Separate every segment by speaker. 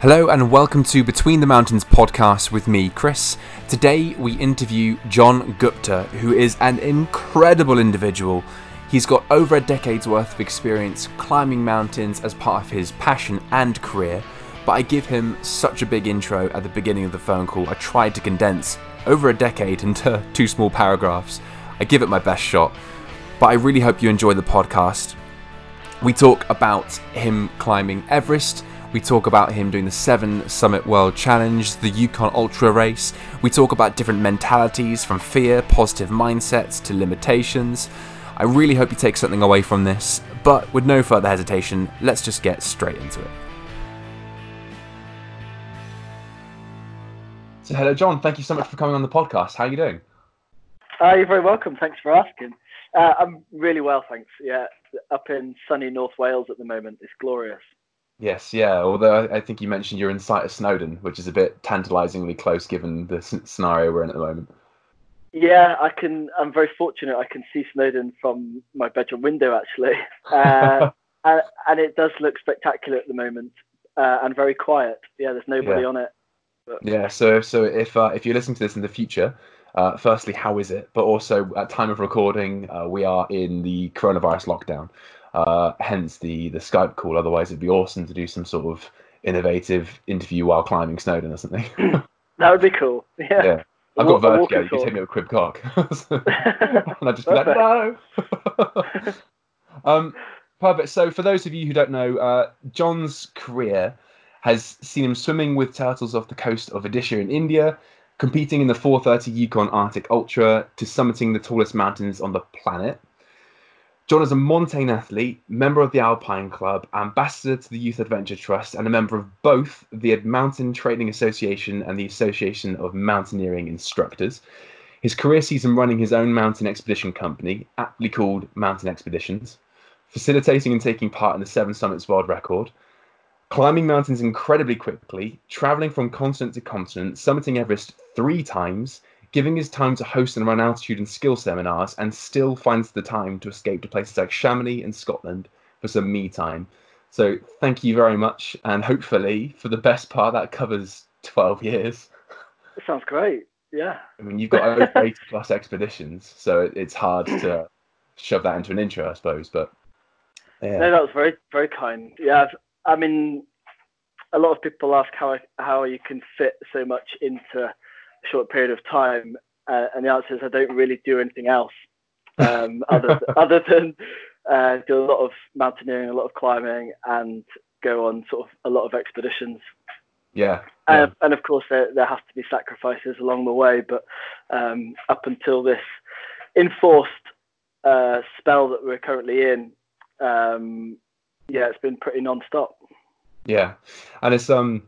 Speaker 1: Hello and welcome to Between the Mountains podcast with me, Chris. Today we interview John Gupta, who is an incredible individual. He's got over a decade's worth of experience climbing mountains as part of his passion and career, but I give him such a big intro at the beginning of the phone call. I tried to condense over a decade into two small paragraphs. I give it my best shot, but I really hope you enjoy the podcast. We talk about him climbing Everest. We talk about him doing the Seven Summit World Challenge, the Yukon Ultra Race. We talk about different mentalities from fear, positive mindsets to limitations. I really hope you take something away from this, but with no further hesitation, let's just get straight into it. So, hello, John. Thank you so much for coming on the podcast. How are you doing?
Speaker 2: Uh, you're very welcome. Thanks for asking. Uh, I'm really well, thanks. Yeah, up in sunny North Wales at the moment. It's glorious.
Speaker 1: Yes, yeah. Although I think you mentioned you're in sight of Snowdon, which is a bit tantalisingly close given the scenario we're in at the moment.
Speaker 2: Yeah, I can. I'm very fortunate. I can see Snowdon from my bedroom window, actually, uh, and, and, it does look spectacular at the moment uh, and very quiet. Yeah, there's nobody
Speaker 1: yeah.
Speaker 2: on it.
Speaker 1: But... Yeah. So, so if uh, if you're listening to this in the future, uh, firstly, how is it? But also, at time of recording, uh, we are in the coronavirus lockdown. Uh, hence the the Skype call. Otherwise, it'd be awesome to do some sort of innovative interview while climbing Snowdon or something.
Speaker 2: that would be cool. Yeah. yeah.
Speaker 1: I've got vertigo. You can take me with a crib cock, and I just be like, no. um, perfect. So, for those of you who don't know, uh, John's career has seen him swimming with turtles off the coast of Odisha in India, competing in the 430 Yukon Arctic Ultra, to summiting the tallest mountains on the planet. John is a mountain athlete, member of the Alpine Club, ambassador to the Youth Adventure Trust, and a member of both the Mountain Training Association and the Association of Mountaineering Instructors. His career sees him running his own mountain expedition company, aptly called Mountain Expeditions, facilitating and taking part in the Seven Summits World Record, climbing mountains incredibly quickly, traveling from continent to continent, summiting Everest three times, giving his time to host and run altitude and skill seminars, and still finds the time to escape to places like Chamonix and Scotland for some me time. So thank you very much, and hopefully for the best part that covers 12 years.
Speaker 2: It sounds great. Yeah.
Speaker 1: I mean, you've got over 80 plus expeditions, so it's hard to shove that into an intro, I suppose. But
Speaker 2: yeah. No, that was very, very kind. Yeah, I mean, a lot of people ask how how you can fit so much into short period of time? Uh, and the answer is I don't really do anything else um, other other than uh, do a lot of mountaineering, a lot of climbing, and go on sort of a lot of expeditions.
Speaker 1: Yeah.
Speaker 2: yeah. Uh, and of course, there there has to be sacrifices along the way, but um, up until this enforced uh, spell that we're currently in, um, yeah, it's been pretty non-stop.
Speaker 1: Yeah, and it's um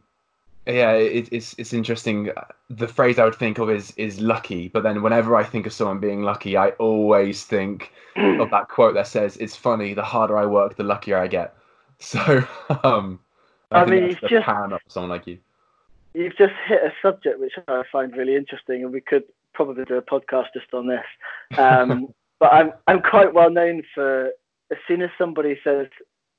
Speaker 1: yeah, it, it's it's interesting. The phrase I would think of is is lucky, but then whenever I think of someone being lucky, I always think of that quote that says, "It's funny. The harder I work, the luckier I get." So, um, I, I mean, the just, pan of someone like you.
Speaker 2: You've just hit a subject which I find really interesting, and we could probably do a podcast just on this. Um, but I'm I'm quite well known for as soon as somebody says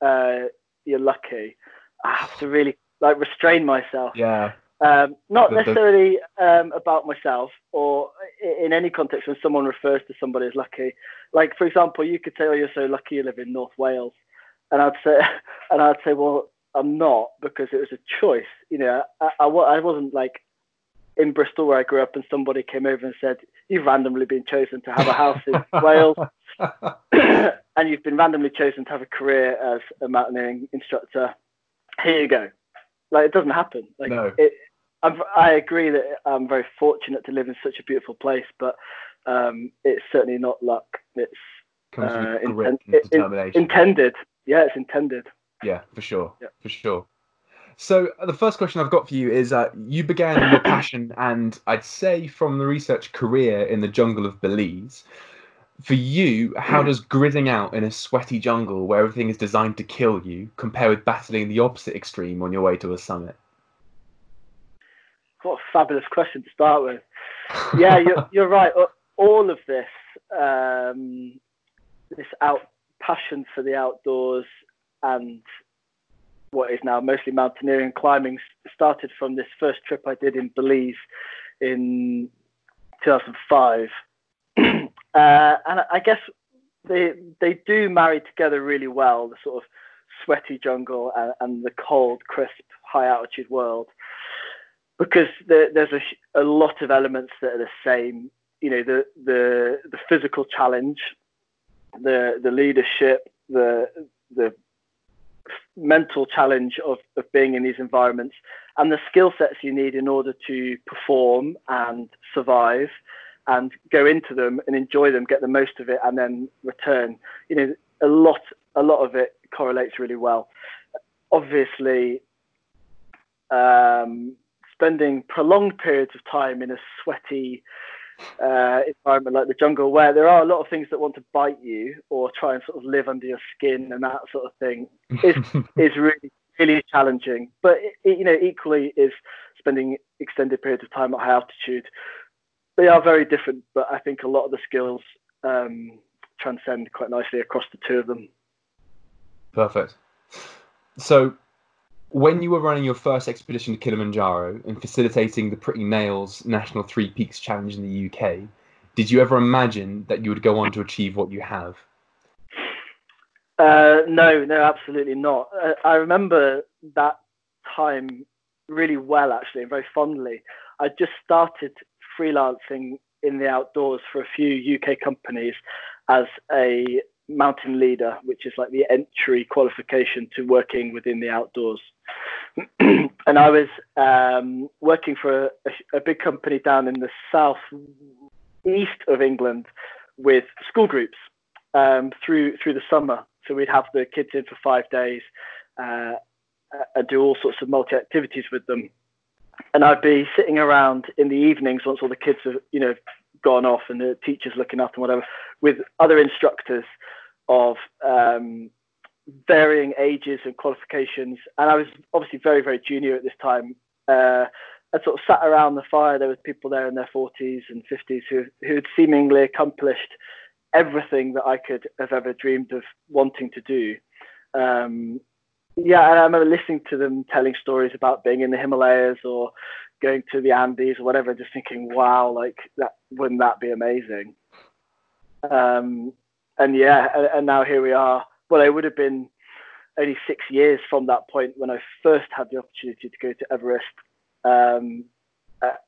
Speaker 2: uh, you're lucky, I have to really like restrain myself.
Speaker 1: Yeah.
Speaker 2: Um, not the, necessarily um, about myself or in any context when someone refers to somebody as lucky. Like for example, you could say, "Oh, you're so lucky you live in North Wales," and I'd say, and I'd say, "Well, I'm not because it was a choice." You know, I, I, I wasn't like in Bristol where I grew up and somebody came over and said, "You've randomly been chosen to have a house in Wales." and you've been randomly chosen to have a career as a mountaineering instructor. Here you go. Like it doesn't happen. Like
Speaker 1: no.
Speaker 2: it, I'm, i agree that I'm very fortunate to live in such a beautiful place, but um, it's certainly not luck. It's
Speaker 1: uh, inten- in,
Speaker 2: intended. Yeah, it's intended.
Speaker 1: Yeah, for sure. Yeah. For sure. So uh, the first question I've got for you is: uh, you began your passion, and I'd say from the research career in the jungle of Belize for you, how does gridding out in a sweaty jungle where everything is designed to kill you compare with battling the opposite extreme on your way to a summit?
Speaker 2: What a fabulous question to start with. Yeah, you're, you're right. All of this, um, this out passion for the outdoors and what is now mostly mountaineering and climbing started from this first trip I did in Belize in 2005. Uh, and I guess they they do marry together really well the sort of sweaty jungle and, and the cold, crisp, high altitude world because there, there's a, a lot of elements that are the same. You know, the the the physical challenge, the the leadership, the the mental challenge of, of being in these environments and the skill sets you need in order to perform and survive and go into them and enjoy them, get the most of it, and then return. You know, a lot, a lot of it correlates really well. Obviously, um, spending prolonged periods of time in a sweaty uh, environment like the jungle, where there are a lot of things that want to bite you or try and sort of live under your skin and that sort of thing, is is really really challenging. But it, you know, equally is spending extended periods of time at high altitude. They are very different, but I think a lot of the skills um, transcend quite nicely across the two of them.
Speaker 1: Perfect. So, when you were running your first expedition to Kilimanjaro and facilitating the Pretty Nails National Three Peaks Challenge in the UK, did you ever imagine that you would go on to achieve what you have?
Speaker 2: Uh, no, no, absolutely not. Uh, I remember that time really well, actually, and very fondly. I just started freelancing in the outdoors for a few UK companies as a mountain leader, which is like the entry qualification to working within the outdoors. and I was um, working for a, a, big company down in the south east of England with school groups um, through through the summer. So we'd have the kids in for five days uh, and do all sorts of multi activities with them. And I'd be sitting around in the evenings once all the kids have, you know, gone off and the teachers looking after them, whatever, with other instructors of um, varying ages and qualifications. And I was obviously very, very junior at this time. Uh, I sort of sat around the fire. There were people there in their 40s and 50s who who had seemingly accomplished everything that I could have ever dreamed of wanting to do. Um, yeah, and I remember listening to them telling stories about being in the Himalayas or going to the Andes or whatever, just thinking, wow, like that wouldn't that be amazing? Um, and yeah, and, and now here we are. Well, it would have been only six years from that point when I first had the opportunity to go to Everest. Um,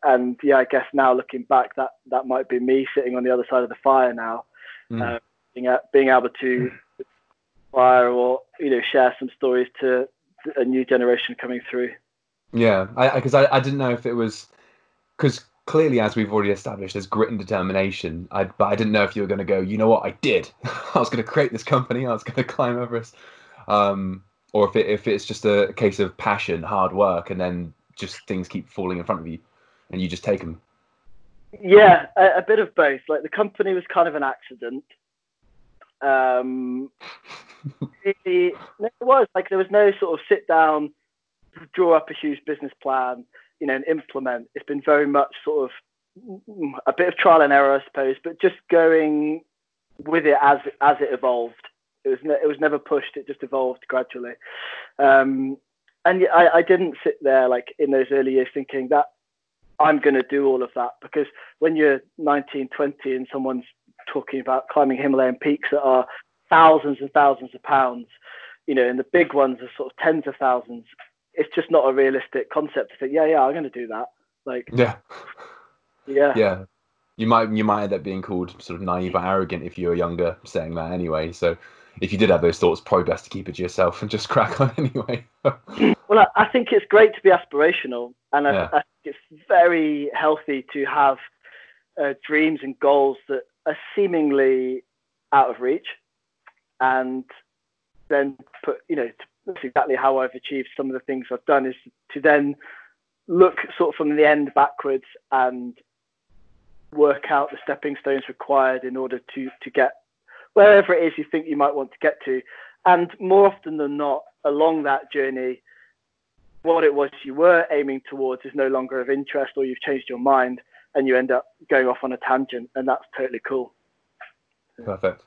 Speaker 2: and yeah, I guess now looking back, that that might be me sitting on the other side of the fire now, mm. uh, being, being able to fire or you know share some stories to a new generation coming through.
Speaker 1: Yeah, because I, I, I, didn't know if it was because clearly, as we've already established, there's grit and determination. I, but I didn't know if you were going to go. You know what? I did. I was going to create this company. I was going to climb Everest. Um, or if it if it's just a case of passion, hard work, and then just things keep falling in front of you, and you just take them.
Speaker 2: Yeah, a, a bit of both. Like the company was kind of an accident. Um, it, it was like there was no sort of sit down, draw up a huge business plan, you know, and implement. It's been very much sort of a bit of trial and error, I suppose, but just going with it as as it evolved. It was ne- it was never pushed. It just evolved gradually. Um, and I, I didn't sit there like in those early years thinking that I'm going to do all of that because when you're 19, 20 and someone's talking about climbing Himalayan peaks that are thousands and thousands of pounds, you know, and the big ones are sort of tens of thousands. It's just not a realistic concept to think, yeah, yeah, I'm going to do that. Like,
Speaker 1: yeah,
Speaker 2: yeah,
Speaker 1: yeah. You might you might end up being called sort of naive or arrogant if you were younger saying that anyway. So if you did have those thoughts, probably best to keep it to yourself and just crack on anyway.
Speaker 2: well, I think it's great to be aspirational, and I, yeah. I think it's very healthy to have uh, dreams and goals that are seemingly out of reach, and then put, you know, that's exactly how I've achieved some of the things I've done is to then look sort of from the end backwards and work out the stepping stones required in order to to get wherever it is you think you might want to get to. And more often than not, along that journey, what it was you were aiming towards is no longer of interest or you've changed your mind and you end up going off on a tangent and that's totally cool.
Speaker 1: Perfect.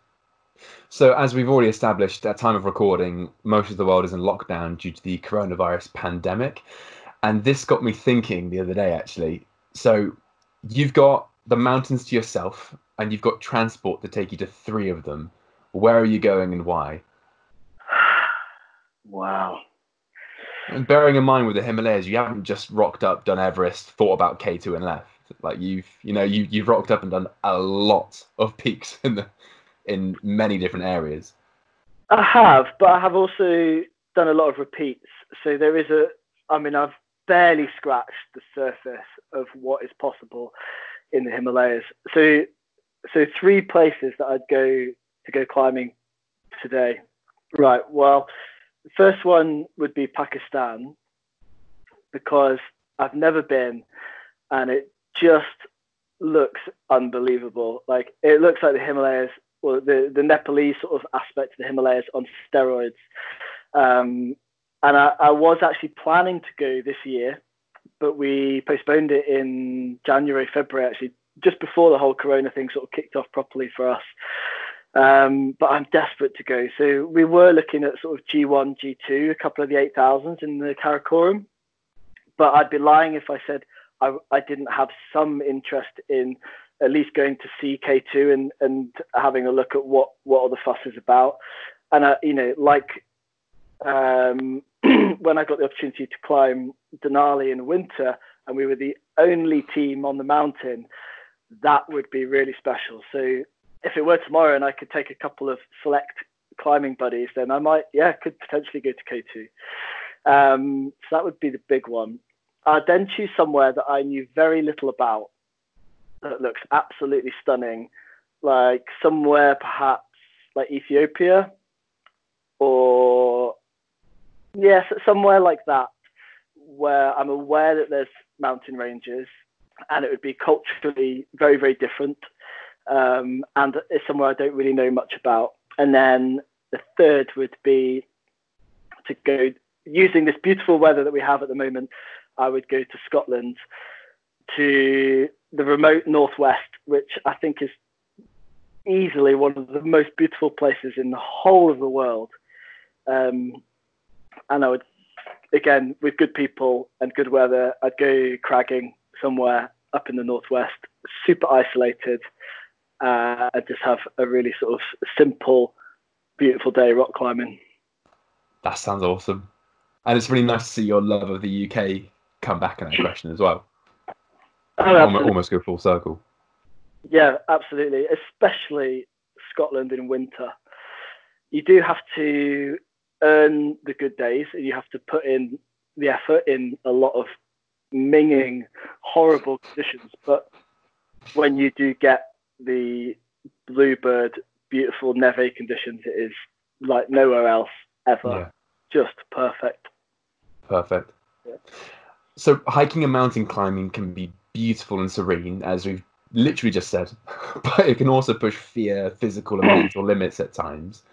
Speaker 1: So, as we've already established at time of recording, most of the world is in lockdown due to the coronavirus pandemic. And this got me thinking the other day, actually. So, you've got the mountains to yourself, and you've got transport to take you to three of them. Where are you going and why?
Speaker 2: Wow.
Speaker 1: And bearing in mind with the Himalayas, you haven't just rocked up, done Everest, thought about K2 and left. Like you've, you know, you you've rocked up and done a lot of peaks in the in many different areas.
Speaker 2: I have, but I have also done a lot of repeats. So there is a, I mean, I've barely scratched the surface of what is possible in the Himalayas. So, so three places that I'd go to go climbing today. Right. Well, the first one would be Pakistan because I've never been, and it just looks unbelievable. Like it looks like the Himalayas or the, the Nepalese sort of aspect of the Himalayas on steroids. Um, and I, I, was actually planning to go this year, but we postponed it in January, February, actually, just before the whole Corona thing sort of kicked off properly for us. Um, but I'm desperate to go. So we were looking at sort of G1, G2, a couple of the 8000s in the Karakoram. But I'd be lying if I said I, I didn't have some interest in at least going to see K2 and, and having a look at what, what all the fuss is about. And, uh, you know, like um, when I got the opportunity to climb Denali in winter and we were the only team on the mountain, that would be really special. So if it were tomorrow and I could take a couple of select climbing buddies, then I might, yeah, could potentially go to K2. Um, so that would be the big one. I'd then choose somewhere that I knew very little about that looks absolutely stunning, like somewhere perhaps like Ethiopia or yes, somewhere like that where I'm aware that there's mountain ranges and it would be culturally very, very different. Um, and it's somewhere I don't really know much about. And then the third would be to go using this beautiful weather that we have at the moment. I would go to Scotland to the remote northwest, which I think is easily one of the most beautiful places in the whole of the world. Um, and I would, again, with good people and good weather, I'd go cragging somewhere up in the northwest, super isolated, uh, and just have a really sort of simple, beautiful day rock climbing.
Speaker 1: That sounds awesome. And it's really nice to see your love of the UK come back in that question as well. Oh, almost go full circle.
Speaker 2: Yeah, absolutely. Especially Scotland in winter. You do have to earn the good days, and you have to put in the effort in a lot of minging, horrible conditions. But when you do get the bluebird, beautiful neve conditions, it is like nowhere else ever. Yeah. Just perfect.
Speaker 1: Perfect. Yeah. So hiking and mountain climbing can be beautiful and serene, as we've literally just said, but it can also push fear, physical, and mental limits at times.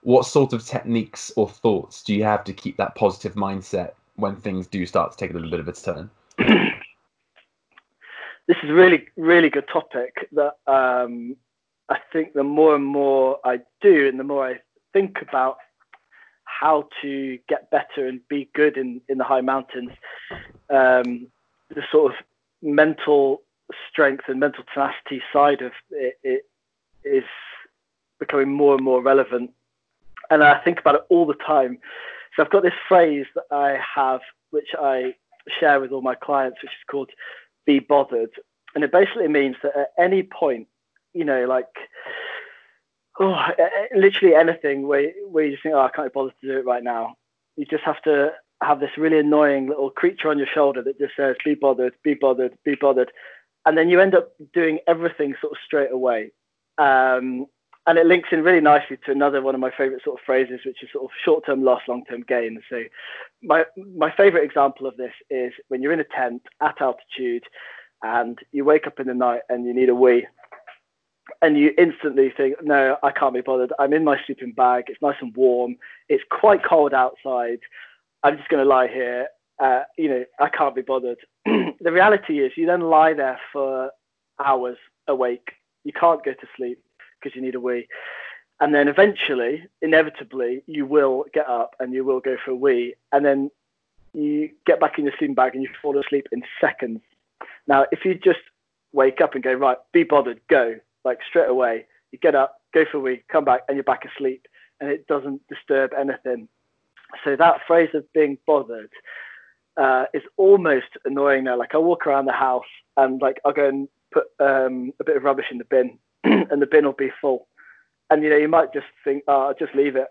Speaker 1: What sort of techniques or thoughts do you have to keep that positive mindset when things do start to take a little bit of a turn?
Speaker 2: this is a really, really good topic that um, I think the more and more I do, and the more I think about how to get better and be good in, in the high mountains, um, the sort of mental strength and mental tenacity side of it, it is becoming more and more relevant. And I think about it all the time. So I've got this phrase that I have, which I share with all my clients, which is called be bothered. And it basically means that at any point, you know, like, oh, literally anything where, where you just think, oh, I can't be bothered to do it right now. You just have to have this really annoying little creature on your shoulder that just says, be bothered, be bothered, be bothered. And then you end up doing everything sort of straight away. Um, and it links in really nicely to another one of my favorite sort of phrases, which is sort of short-term loss, long-term gain. So my, my favorite example of this is when you're in a tent at altitude and you wake up in the night and you need a wee and you instantly think, no, I can't be bothered. I'm in my sleeping bag. It's nice and warm. It's quite cold outside. I'm just going to lie here. Uh, you know, I can't be bothered. the reality is, you then lie there for hours awake. You can't go to sleep because you need a wee. and then eventually, inevitably, you will get up and you will go for a wee, and then you get back in your sleeping bag and you fall asleep in seconds. Now, if you just wake up and go right, be bothered, go like straight away, you get up, go for a wee, come back, and you're back asleep, and it doesn't disturb anything. So that phrase of being bothered uh, is almost annoying now. Like I walk around the house and like I'll go and put um, a bit of rubbish in the bin, and the bin will be full. And you know, you might just think, oh, I'll just leave it.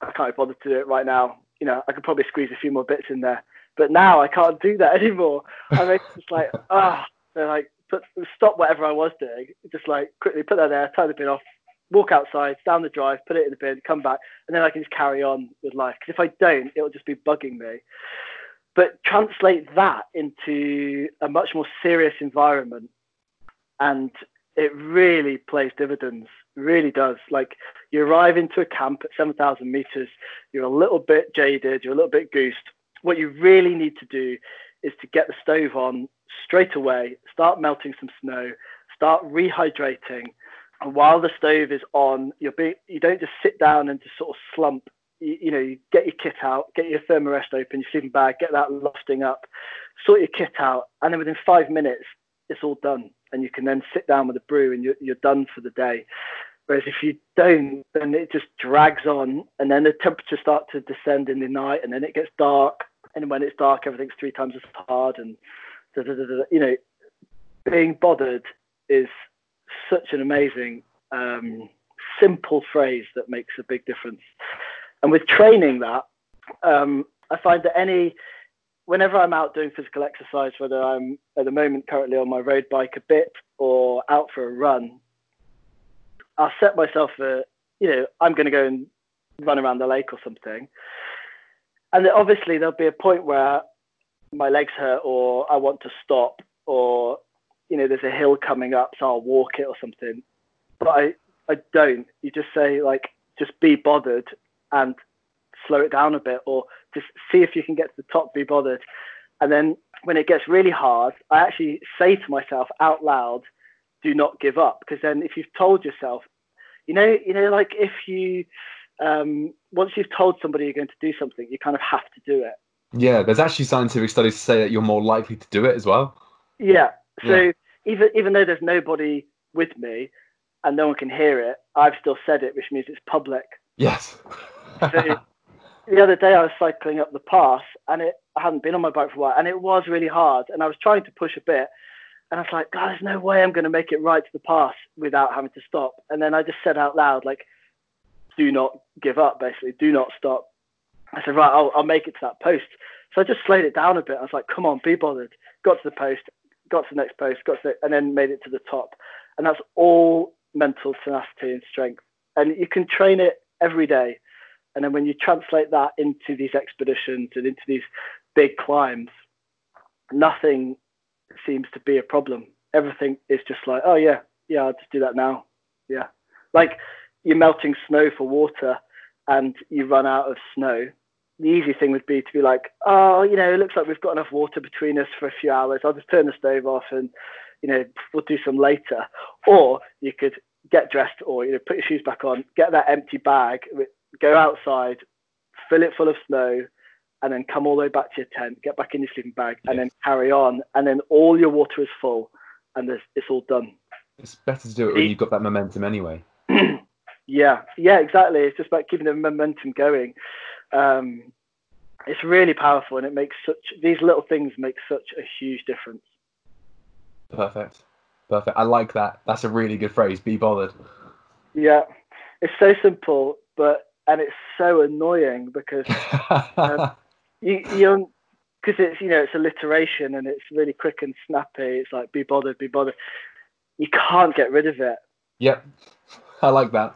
Speaker 2: I can't be bothered to do it right now. You know, I could probably squeeze a few more bits in there. But now I can't do that anymore. I mean, it's just like, ah, oh, like put stop whatever I was doing, just like quickly put that there, tie the bin off, walk outside, down the drive, put it in the bin, come back, and then I can just carry on with life. Because if I don't, it'll just be bugging me. But translate that into a much more serious environment, and it really plays dividends. Really does. Like you arrive into a camp at 7,000 meters, you're a little bit jaded, you're a little bit goosed. What you really need to do is to get the stove on straight away, start melting some snow, start rehydrating. And while the stove is on, you're be, you don't just sit down and just sort of slump. You, you know, you get your kit out, get your thermarest open, your sleeping bag, get that lofting up, sort your kit out, and then within five minutes, it's all done. And you can then sit down with a brew and you're, you're done for the day. Whereas if you don't, then it just drags on, and then the temperatures start to descend in the night, and then it gets dark. And when it's dark, everything's three times as hard, and you know, being bothered is such an amazing, um, simple phrase that makes a big difference. And with training that, um, I find that any, whenever I'm out doing physical exercise, whether I'm at the moment currently on my road bike a bit or out for a run, I'll set myself a, you know, I'm going to go and run around the lake or something. And obviously there'll be a point where my legs hurt or I want to stop or you know there's a hill coming up so I'll walk it or something. But I I don't. You just say like just be bothered and slow it down a bit or just see if you can get to the top, be bothered. And then when it gets really hard, I actually say to myself out loud, do not give up. Because then if you've told yourself, you know, you know, like if you um, once you've told somebody you're going to do something, you kind of have to do it.
Speaker 1: Yeah, there's actually scientific studies to say that you're more likely to do it as well.
Speaker 2: Yeah. So yeah. even even though there's nobody with me and no one can hear it, I've still said it, which means it's public.
Speaker 1: Yes.
Speaker 2: so the other day I was cycling up the pass and it I hadn't been on my bike for a while and it was really hard and I was trying to push a bit and I was like, God, there's no way I'm going to make it right to the pass without having to stop. And then I just said out loud, like, do not give up, basically, do not stop. I said, right, I'll, I'll make it to that post. So I just slowed it down a bit. I was like, come on, be bothered. Got to the post, got to the next post, got to the, and then made it to the top. And that's all mental tenacity and strength. And you can train it every day. And then when you translate that into these expeditions and into these big climbs, nothing seems to be a problem. Everything is just like, oh yeah, yeah, I'll just do that now. Yeah. Like you're melting snow for water and you run out of snow, the easy thing would be to be like, oh, you know, it looks like we've got enough water between us for a few hours. I'll just turn the stove off and, you know, we'll do some later. Or you could get dressed or, you know, put your shoes back on, get that empty bag, go outside, fill it full of snow, and then come all the way back to your tent, get back in your sleeping bag, and then carry on. And then all your water is full and it's all done.
Speaker 1: It's better to do it when you've got that momentum anyway.
Speaker 2: Yeah, yeah, exactly. It's just about keeping the momentum going. Um, it's really powerful, and it makes such these little things make such a huge difference.
Speaker 1: Perfect, perfect. I like that. That's a really good phrase. Be bothered.
Speaker 2: Yeah, it's so simple, but and it's so annoying because um, you you because it's you know it's alliteration and it's really quick and snappy. It's like be bothered, be bothered. You can't get rid of it.
Speaker 1: Yep. I like that.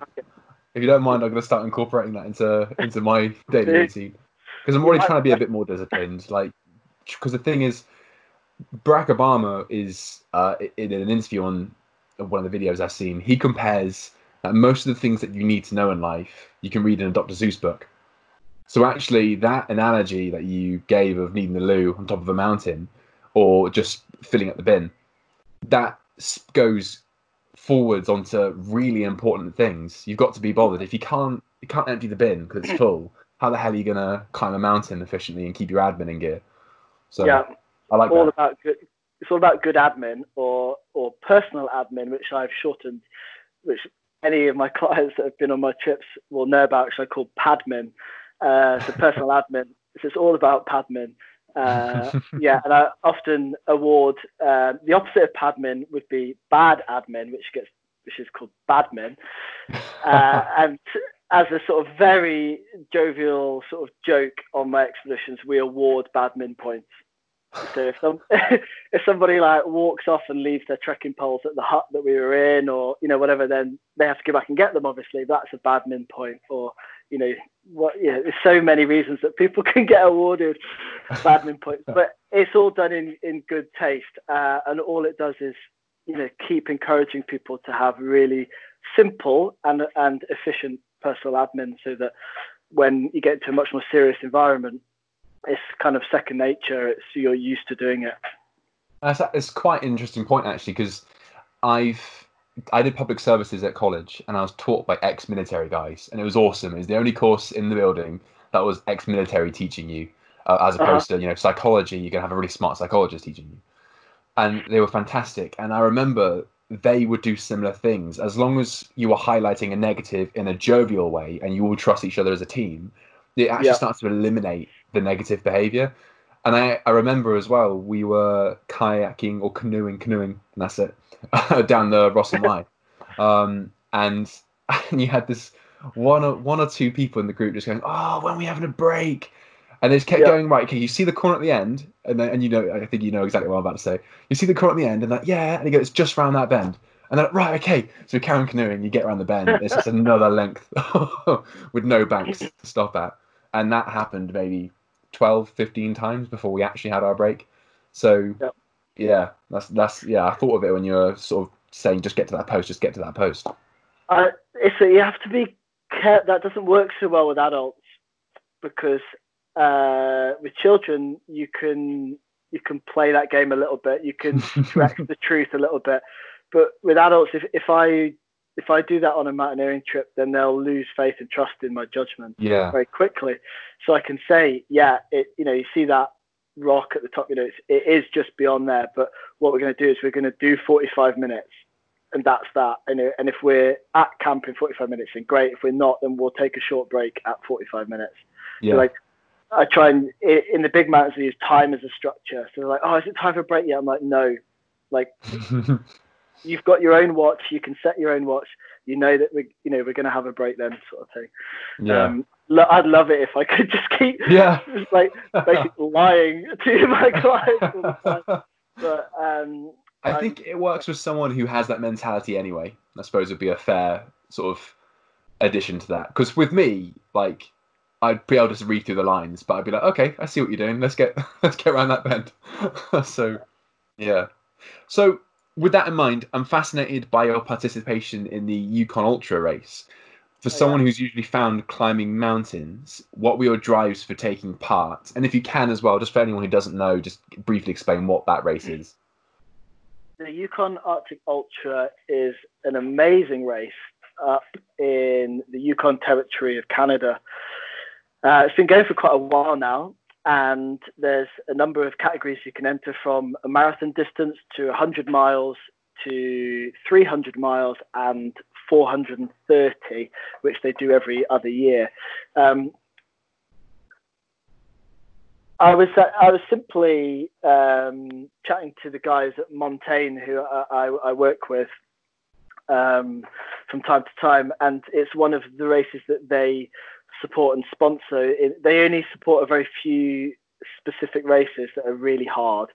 Speaker 1: If you don't mind, I'm going to start incorporating that into into my daily routine because I'm already trying to be a bit more disciplined. Like, because the thing is, Barack Obama is uh, in an interview on one of the videos I've seen. He compares uh, most of the things that you need to know in life you can read in a Dr. Seuss book. So actually, that analogy that you gave of needing the loo on top of a mountain, or just filling up the bin, that goes forwards onto really important things, you've got to be bothered. If you can't, you can't empty the bin because it's full. How the hell are you gonna climb a mountain efficiently and keep your admin in gear? So
Speaker 2: yeah,
Speaker 1: I like
Speaker 2: all
Speaker 1: that.
Speaker 2: about good. It's all about good admin or or personal admin, which I've shortened, which any of my clients that have been on my trips will know about, which I call padmin. Uh, so personal admin. So it's all about padmin. Uh, yeah, and I often award uh, the opposite of padmin would be bad admin, which gets which is called badmin, uh, and as a sort of very jovial sort of joke on my expeditions, we award badmin points. So if some if somebody like walks off and leaves their trekking poles at the hut that we were in, or you know whatever, then they have to go back and get them. Obviously, that's a badmin point. Or you know what? Yeah, there's so many reasons that people can get awarded badmin points, but it's all done in in good taste, uh, and all it does is you know keep encouraging people to have really simple and and efficient personal admin, so that when you get into a much more serious environment it's kind of second nature. It's you're used to doing it.
Speaker 1: That's it's quite an interesting point actually because I've I did public services at college and I was taught by ex-military guys and it was awesome. It was the only course in the building that was ex-military teaching you, uh, as uh-huh. opposed uh-huh. to you know psychology. You can have a really smart psychologist teaching you, and they were fantastic. And I remember they would do similar things as long as you were highlighting a negative in a jovial way and you all trust each other as a team. It actually yep. starts to eliminate the negative behavior. And I, I remember as well, we were kayaking or canoeing, canoeing, and that's it, down the Ross-on-Wye. Um, and, and you had this one or, one or two people in the group just going, oh, when are we having a break? And they just kept going, right, okay, you see the corner at the end, and then, and you know, I think you know exactly what I'm about to say. You see the corner at the end, and like, yeah, and he goes, it's just round that bend. And then, right, okay, so we carry on canoeing, you get around the bend, it's just another length with no banks to stop at. And that happened maybe 12, 15 times before we actually had our break. So yep. yeah, that's that's yeah. I thought of it when you were sort of saying just get to that post, just get to that post.
Speaker 2: Uh, it's you have to be care- that doesn't work so well with adults because uh, with children you can you can play that game a little bit, you can stretch the truth a little bit, but with adults, if if I if I do that on a mountaineering trip, then they'll lose faith and trust in my judgment
Speaker 1: yeah.
Speaker 2: very quickly. So I can say, yeah, it, you know, you see that rock at the top, you know, it's, it is just beyond there. But what we're going to do is we're going to do 45 minutes, and that's that. And, and if we're at camp in 45 minutes, then great. If we're not, then we'll take a short break at 45 minutes.
Speaker 1: Yeah.
Speaker 2: So like, I try and in the big mountains we use time as a structure. So they're like, oh, is it time for a break yet? I'm like, no. Like you've got your own watch. You can set your own watch. You know that we, you know, we're going to have a break then, sort of thing.
Speaker 1: Yeah. Um,
Speaker 2: lo- I'd love it if I could just keep,
Speaker 1: yeah,
Speaker 2: just like basically lying to my clients. But um,
Speaker 1: I think it works with someone who has that mentality anyway. I suppose it would be a fair sort of addition to that. Because with me, like, I'd be able to read through the lines, but I'd be like, okay, I see what you're doing. Let's get let's get around that bend. so, yeah. So with that in mind, I'm fascinated by your participation in the Yukon Ultra race. For oh, someone yeah. who's usually found climbing mountains, what were your drives for taking part? And if you can as well, just for anyone who doesn't know, just briefly explain what that race is.
Speaker 2: The Yukon Arctic Ultra is an amazing race up in the Yukon Territory of Canada. Uh, it's been going for quite a while now and there's a number of categories you can enter from a marathon distance to 100 miles to 300 miles and 430, which they do every other year. Um, I was I was simply um, chatting to the guys at Montane who I, I, I work with um, from time to time, and it's one of the races that they support and sponsor. They only support a very few specific races that are really hard.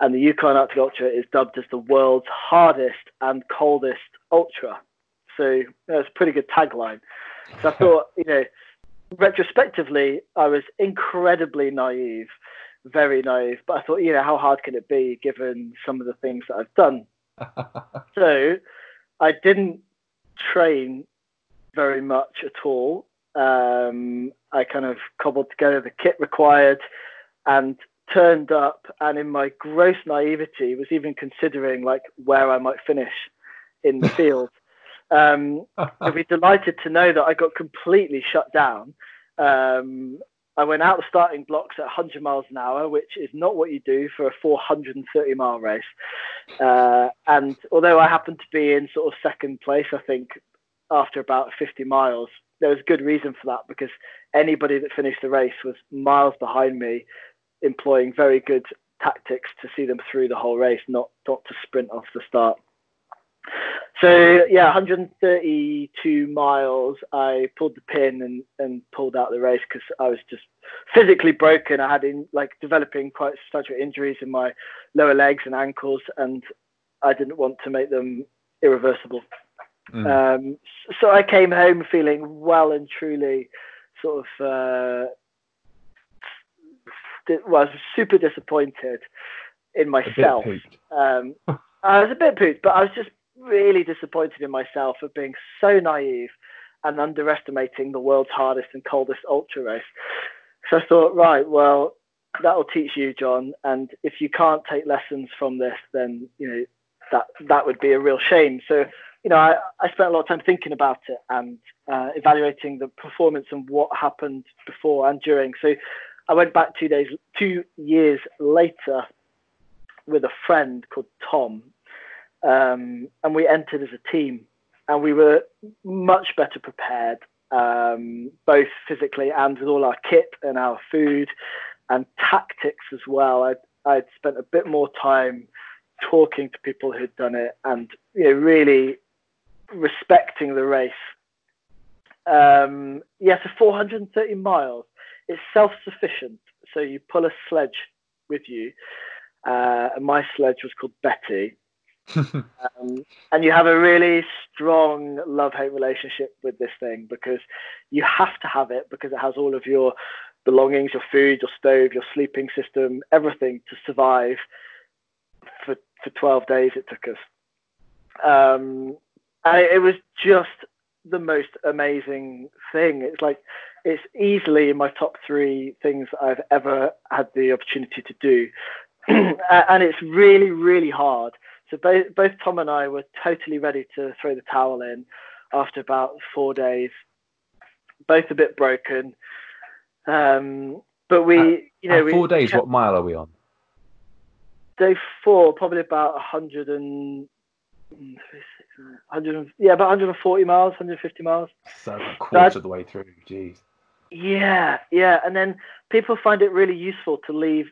Speaker 2: And the Yukon Arctic Ultra is dubbed as the world's hardest and coldest ultra. So that's a pretty good tagline. So I thought, you know, retrospectively, I was incredibly naive, very naive. But I thought, you know, how hard can it be given some of the things that I've done? so I didn't train very much at all. Um, I kind of cobbled together the kit required and turned up. And in my gross naivety, was even considering like where I might finish in the field. Um, you'll be delighted to know that I got completely shut down. Um, I went out the starting blocks at 100 miles an hour, which is not what you do for a 430 mile race. Uh, and although I happened to be in sort of second place, I think after about 50 miles, there was good reason for that because anybody that finished the race was miles behind me, employing very good tactics to see them through the whole race, not not to sprint off the start. So yeah, 132 miles. I pulled the pin and, and pulled out the race because I was just physically broken. I had in like developing quite substantial injuries in my lower legs and ankles, and I didn't want to make them irreversible. Mm. Um, so I came home feeling well and truly sort of uh, was super disappointed in myself. Um, I was a bit pooped, but I was just really disappointed in myself for being so naive and underestimating the world's hardest and coldest ultra race. So I thought, right, well, that'll teach you, John. And if you can't take lessons from this, then you know that that would be a real shame. So you know, I, I spent a lot of time thinking about it and uh, evaluating the performance and what happened before and during. So I went back two days, two years later, with a friend called Tom, um, and we entered as a team, and we were much better prepared, um, both physically and with all our kit and our food and tactics as well. I'd, I'd spent a bit more time talking to people who'd done it and you know really respecting the race. Um, yeah, so 430 miles. It's self-sufficient, so you pull a sledge with you. Uh, and my sledge was called Betty, um, and you have a really strong love-hate relationship with this thing because you have to have it because it has all of your belongings, your food, your stove, your sleeping system, everything to survive for for 12 days. It took us. Um, and it, it was just the most amazing thing. It's like it's easily in my top three things I've ever had the opportunity to do, and it's really really hard. So both both Tom and I were totally ready to throw the towel in after about four days, both a bit broken. Um, but we,
Speaker 1: at,
Speaker 2: you know,
Speaker 1: four days. What mile are we on?
Speaker 2: Day four, probably about hundred and 100, yeah, about 140 miles, 150 miles.
Speaker 1: So a quarter of the way through, jeez.
Speaker 2: Yeah, yeah, and then people find it really useful to leave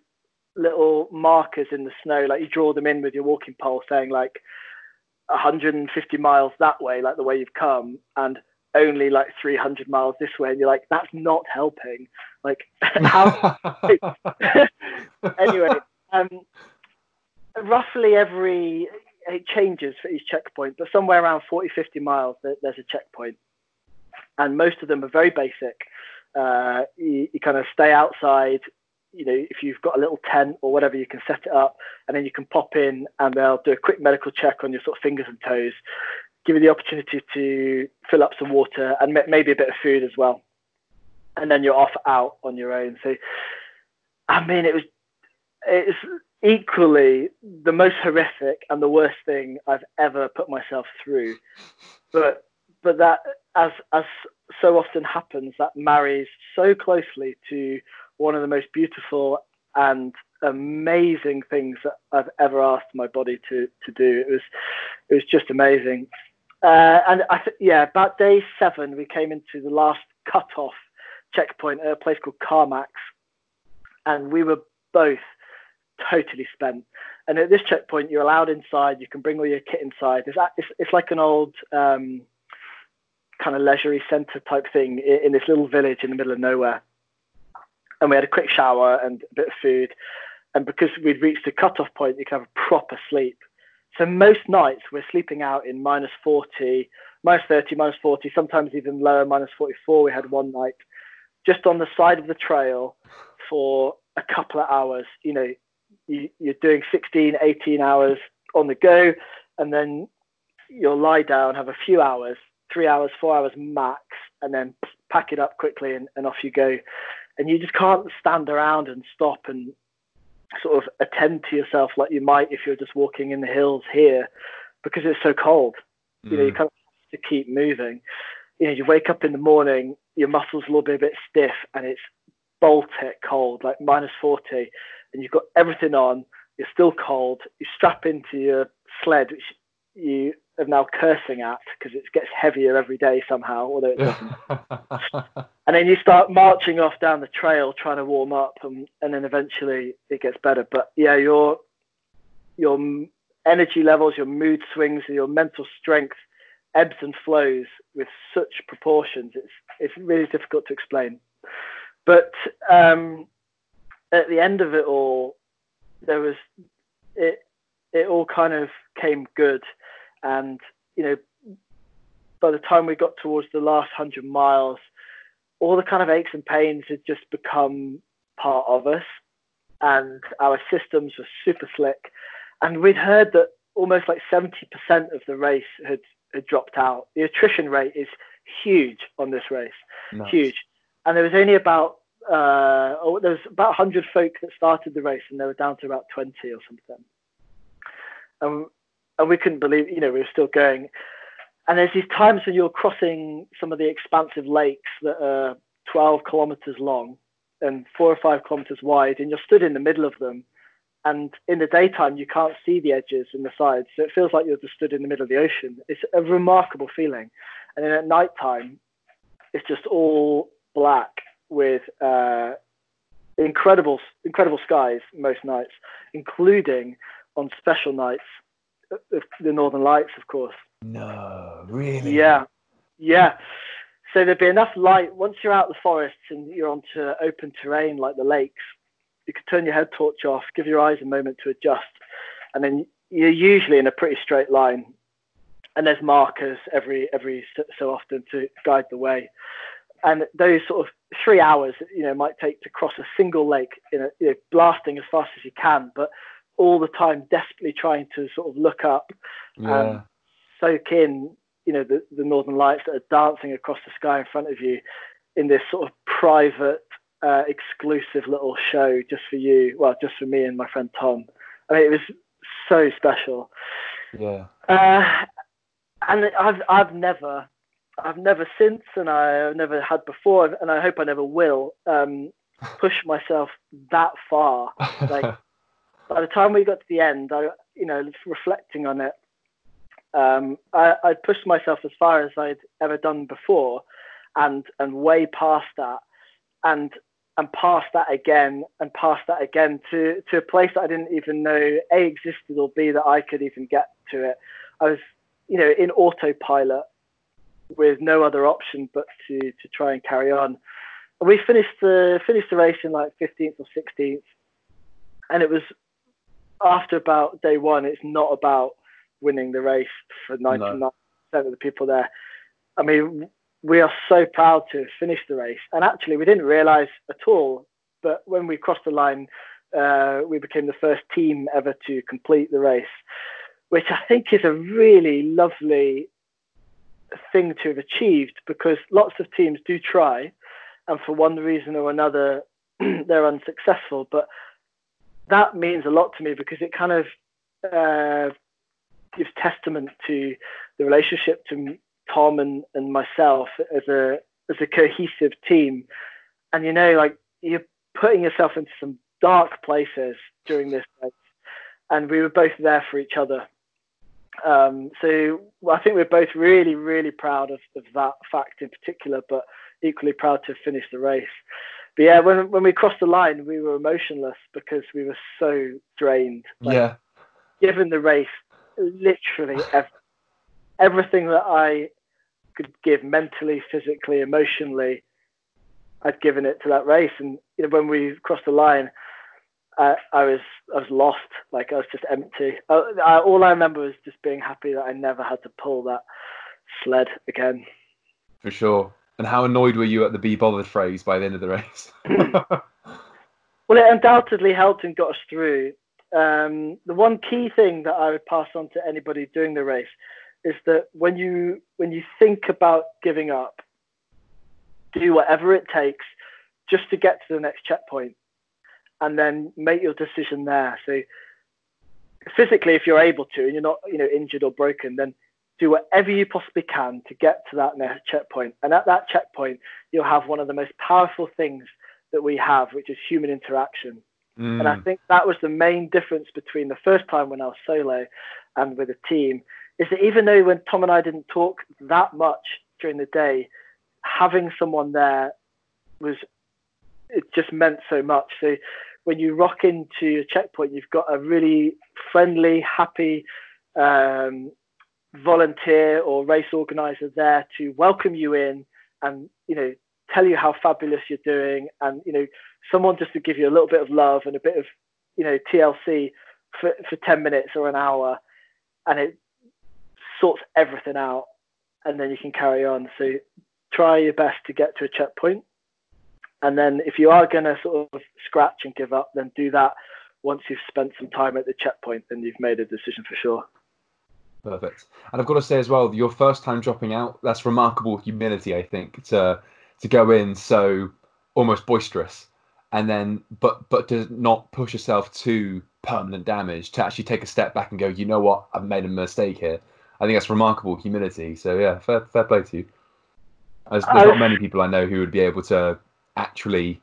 Speaker 2: little markers in the snow, like you draw them in with your walking pole, saying like 150 miles that way, like the way you've come, and only like 300 miles this way, and you're like, that's not helping. Like, how? anyway, um, roughly every it changes for each checkpoint, but somewhere around 40, 50 miles, there's a checkpoint. And most of them are very basic. Uh, you, you, kind of stay outside. You know, if you've got a little tent or whatever, you can set it up, and then you can pop in, and they'll do a quick medical check on your sort of fingers and toes, give you the opportunity to fill up some water and maybe a bit of food as well, and then you're off out on your own. So, I mean, it was it's equally the most horrific and the worst thing I've ever put myself through. But but that as as so often happens, that marries so closely to one of the most beautiful and amazing things that I've ever asked my body to to do. It was it was just amazing. Uh, and I th- yeah, about day seven, we came into the last cut-off checkpoint at a place called Carmacks, and we were both totally spent. And at this checkpoint, you're allowed inside. You can bring all your kit inside. It's it's, it's like an old um, kind of leisurey centre type thing in, in this little village in the middle of nowhere. And we had a quick shower and a bit of food. And because we'd reached the cut-off point, you can have a proper sleep. So most nights we're sleeping out in minus 40, minus 30, minus 40, sometimes even lower, minus 44. We had one night just on the side of the trail for a couple of hours. You know, you, you're doing 16, 18 hours on the go, and then you'll lie down, have a few hours, three hours, four hours max, and then pack it up quickly and, and off you go. And you just can't stand around and stop and sort of attend to yourself like you might if you're just walking in the hills here because it's so cold. Mm. You know, you kind of have to keep moving. You know, you wake up in the morning, your muscles will be a bit stiff, and it's Baltic cold, like minus 40, and you've got everything on. You're still cold. You strap into your sled, which you are now cursing at because it gets heavier every day somehow, although it doesn't. and then you start marching off down the trail trying to warm up, and, and then eventually it gets better. But yeah, your your energy levels, your mood swings, your mental strength ebbs and flows with such proportions. It's it's really difficult to explain. But um, at the end of it all, there was it it all kind of came good and, you know, by the time we got towards the last hundred miles, all the kind of aches and pains had just become part of us. And our systems were super slick. And we'd heard that almost like 70% of the race had, had dropped out. The attrition rate is huge on this race, nice. huge. And there was only about uh, oh, there was about 100 folk that started the race, and they were down to about 20 or something. And and we couldn't believe, you know, we were still going. And there's these times when you're crossing some of the expansive lakes that are 12 kilometers long and four or five kilometers wide, and you're stood in the middle of them. And in the daytime, you can't see the edges and the sides, so it feels like you're just stood in the middle of the ocean. It's a remarkable feeling. And then at night time, it's just all black with uh, incredible, incredible skies most nights, including on special nights the Northern Lights, of course.
Speaker 1: No, really?
Speaker 2: Yeah, yeah. So there'd be enough light once you're out the forests and you're onto open terrain like the lakes. You could turn your head torch off, give your eyes a moment to adjust, and then you're usually in a pretty straight line. And there's markers every every so often to guide the way. And those sort of three hours, you know, might take to cross a single lake in a, you know, blasting as fast as you can, but all the time desperately trying to sort of look up yeah. and soak in, you know, the, the northern lights that are dancing across the sky in front of you in this sort of private, uh, exclusive little show just for you. Well, just for me and my friend Tom. I mean, it was so special.
Speaker 1: Yeah. Uh,
Speaker 2: and I've I've never I've never since, and I've never had before, and I hope I never will um, push myself that far. Like by the time we got to the end, I, you know, reflecting on it, um, I, I pushed myself as far as I'd ever done before, and and way past that, and and past that again, and past that again to to a place that I didn't even know a existed or b that I could even get to it. I was, you know, in autopilot with no other option but to to try and carry on. And we finished the finished the race in like 15th or 16th, and it was after about day one, it's not about winning the race for 99% no. of the people there. I mean, we are so proud to finish the race. And actually, we didn't realize at all, but when we crossed the line, uh, we became the first team ever to complete the race, which I think is a really lovely thing to have achieved because lots of teams do try, and for one reason or another, they're unsuccessful. But that means a lot to me because it kind of uh, gives testament to the relationship to Tom and, and myself as a as a cohesive team. And you know, like you're putting yourself into some dark places during this race, and we were both there for each other. Um, so I think we're both really, really proud of, of that fact in particular, but equally proud to finish the race but yeah, when when we crossed the line, we were emotionless because we were so drained.
Speaker 1: Like, yeah.
Speaker 2: Given the race, literally every, everything that I could give mentally, physically, emotionally, I'd given it to that race. And you know, when we crossed the line, I, I was I was lost. Like I was just empty. I, I, all I remember was just being happy that I never had to pull that sled again.
Speaker 1: For sure. And how annoyed were you at the be bothered phrase by the end of the race?
Speaker 2: well, it undoubtedly helped and got us through. Um, the one key thing that I would pass on to anybody doing the race is that when you when you think about giving up, do whatever it takes just to get to the next checkpoint, and then make your decision there. So physically, if you're able to, and you're not you know injured or broken, then do whatever you possibly can to get to that next checkpoint. And at that checkpoint, you'll have one of the most powerful things that we have, which is human interaction. Mm. And I think that was the main difference between the first time when I was solo and with a team, is that even though when Tom and I didn't talk that much during the day, having someone there was it just meant so much. So when you rock into a checkpoint, you've got a really friendly, happy um, volunteer or race organizer there to welcome you in and you know tell you how fabulous you're doing and you know someone just to give you a little bit of love and a bit of you know TLC for, for 10 minutes or an hour and it sorts everything out and then you can carry on. So try your best to get to a checkpoint and then if you are going to sort of scratch and give up then do that once you've spent some time at the checkpoint then you've made a decision for sure
Speaker 1: Perfect. And I've got to say as well, your first time dropping out, that's remarkable humility, I think, to to go in so almost boisterous and then but but to not push yourself to permanent damage, to actually take a step back and go, you know what, I've made a mistake here. I think that's remarkable humility. So yeah, fair fair play to you. There's, there's not many people I know who would be able to actually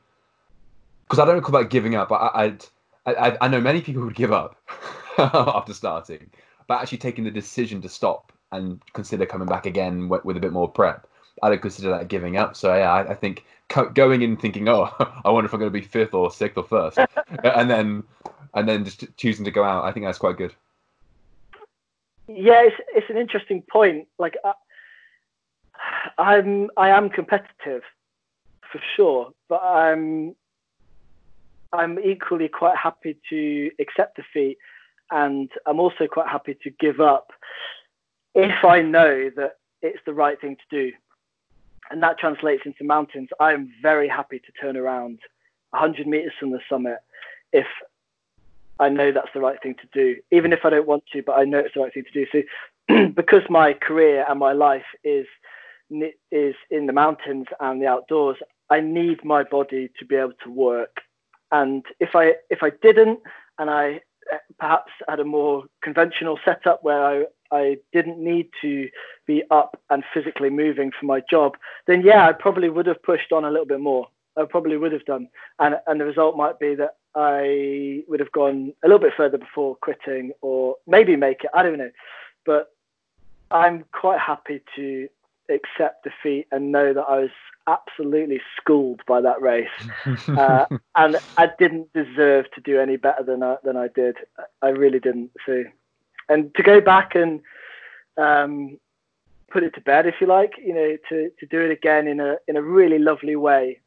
Speaker 1: because I don't call about giving up. I, I'd, I, I know many people would give up after starting, but actually taking the decision to stop and consider coming back again with, with a bit more prep, I don't consider that giving up. So yeah, I, I think co- going in thinking, oh, I wonder if I'm going to be fifth or sixth or first, and then and then just choosing to go out, I think that's quite good.
Speaker 2: Yeah, it's it's an interesting point. Like I, I'm I am competitive for sure, but I'm I'm equally quite happy to accept defeat and I'm also quite happy to give up if I know that it's the right thing to do. And that translates into mountains. I am very happy to turn around 100 meters from the summit if I know that's the right thing to do, even if I don't want to, but I know it's the right thing to do. So, because my career and my life is is in the mountains and the outdoors, I need my body to be able to work. And if I if I didn't, and I uh, perhaps had a more conventional setup where I, I didn't need to be up and physically moving for my job, then yeah, I probably would have pushed on a little bit more. I probably would have done. And, and the result might be that I would have gone a little bit further before quitting or maybe make it. I don't know. But I'm quite happy to accept defeat and know that I was absolutely schooled by that race, uh, and I didn't deserve to do any better than I, than I did. I really didn't. So, and to go back and um, put it to bed, if you like, you know, to, to do it again in a in a really lovely way,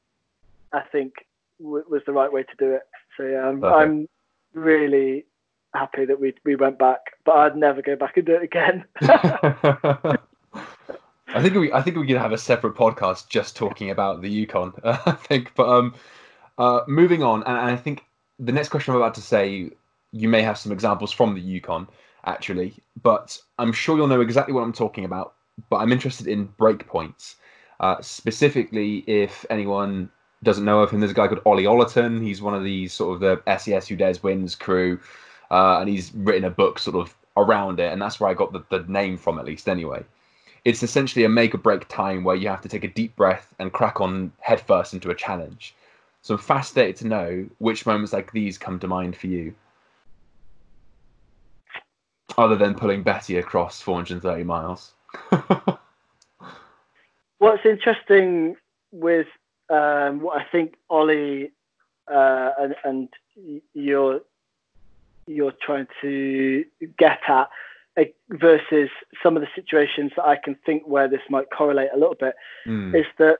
Speaker 2: I think w- was the right way to do it. So yeah, I'm, I'm really happy that we we went back, but I'd never go back and do it again.
Speaker 1: I think we I think we could have a separate podcast just talking about the Yukon. Uh, I think, but um, uh, moving on, and, and I think the next question I'm about to say, you may have some examples from the Yukon actually, but I'm sure you'll know exactly what I'm talking about. But I'm interested in breakpoints, uh, specifically if anyone doesn't know of him. There's a guy called Ollie Ollerton. He's one of these sort of the SAS Who Dares Wins crew, uh, and he's written a book sort of around it, and that's where I got the, the name from at least anyway it's essentially a make or break time where you have to take a deep breath and crack on headfirst into a challenge. So I'm fascinated to know which moments like these come to mind for you. Other than pulling Betty across 430 miles.
Speaker 2: What's interesting with um, what I think Ollie uh, and, and you're you're trying to get at versus some of the situations that I can think where this might correlate a little bit mm. is that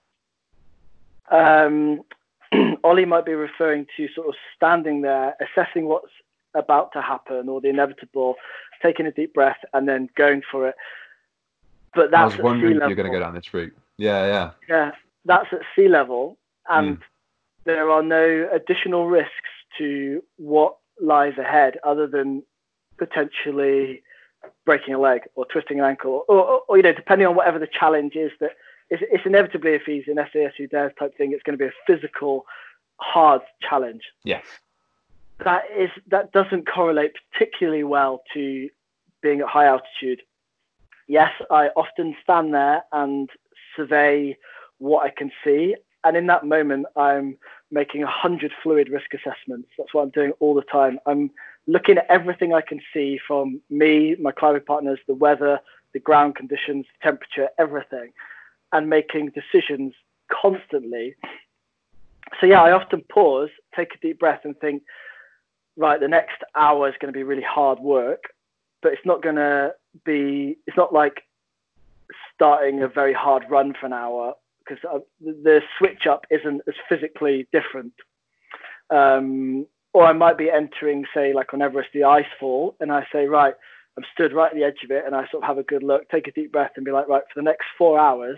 Speaker 2: um, Ollie might be referring to sort of standing there, assessing what's about to happen or the inevitable, taking a deep breath and then going for it.
Speaker 1: But that's I was wondering if you're going to go down this route. Yeah, yeah.
Speaker 2: Yeah, that's at sea level, and mm. there are no additional risks to what lies ahead other than potentially breaking a leg or twisting an ankle, or, or, or you know, depending on whatever the challenge is that it's, it's inevitably if he's an SAS who dares type thing, it's going to be a physical, hard challenge.
Speaker 1: Yes.
Speaker 2: That is that doesn't correlate particularly well to being at high altitude. yes, I often stand there and survey what I can see. And in that moment, I'm making a hundred fluid risk assessments. That's what I'm doing all the time. I'm looking at everything I can see from me, my climbing partners, the weather, the ground conditions, temperature, everything, and making decisions constantly. So yeah, I often pause, take a deep breath, and think, right, the next hour is going to be really hard work, but it's not going to be. It's not like starting a very hard run for an hour because uh, the switch up isn't as physically different. Um, or I might be entering, say, like on Everest, the ice fall, and I say, right, I'm stood right at the edge of it, and I sort of have a good look, take a deep breath, and be like, right, for the next four hours,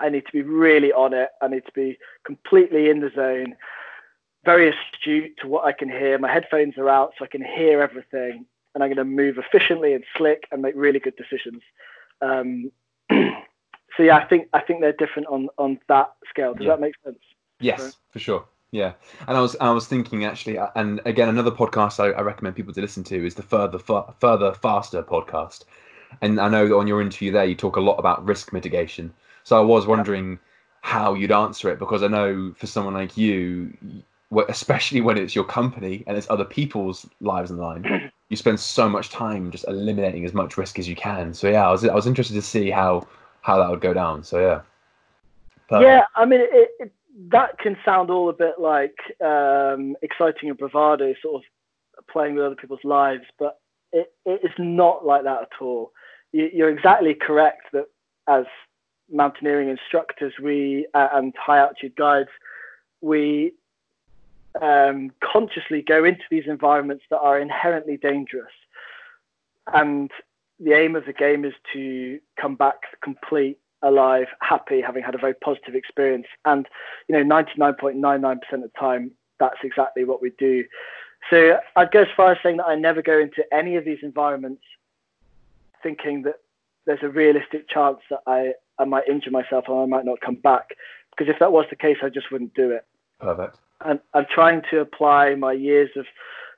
Speaker 2: I need to be really on it. I need to be completely in the zone, very astute to what I can hear. My headphones are out, so I can hear everything, and I'm going to move efficiently and slick and make really good decisions. Um, so yeah, I think I think they're different on on that scale. Does yeah. that make sense?
Speaker 1: Yes, right? for sure. Yeah, and I was I was thinking actually, uh, and again, another podcast I, I recommend people to listen to is the Further Further Faster podcast. And I know that on your interview there, you talk a lot about risk mitigation. So I was wondering how you'd answer it because I know for someone like you, especially when it's your company and it's other people's lives in line, you spend so much time just eliminating as much risk as you can. So yeah, I was I was interested to see how how that would go down. So yeah.
Speaker 2: Perfect. Yeah, I mean, it, it, that can sound all a bit like um, exciting and bravado, sort of playing with other people's lives, but it, it is not like that at all. You, you're exactly correct that as mountaineering instructors, we uh, and high altitude guides, we um, consciously go into these environments that are inherently dangerous. And the aim of the game is to come back complete, alive, happy, having had a very positive experience. And you know, 99.99% of the time, that's exactly what we do. So I'd go as far as saying that I never go into any of these environments thinking that there's a realistic chance that I, I might injure myself or I might not come back. Because if that was the case, I just wouldn't do it.
Speaker 1: Perfect.
Speaker 2: And I'm trying to apply my years of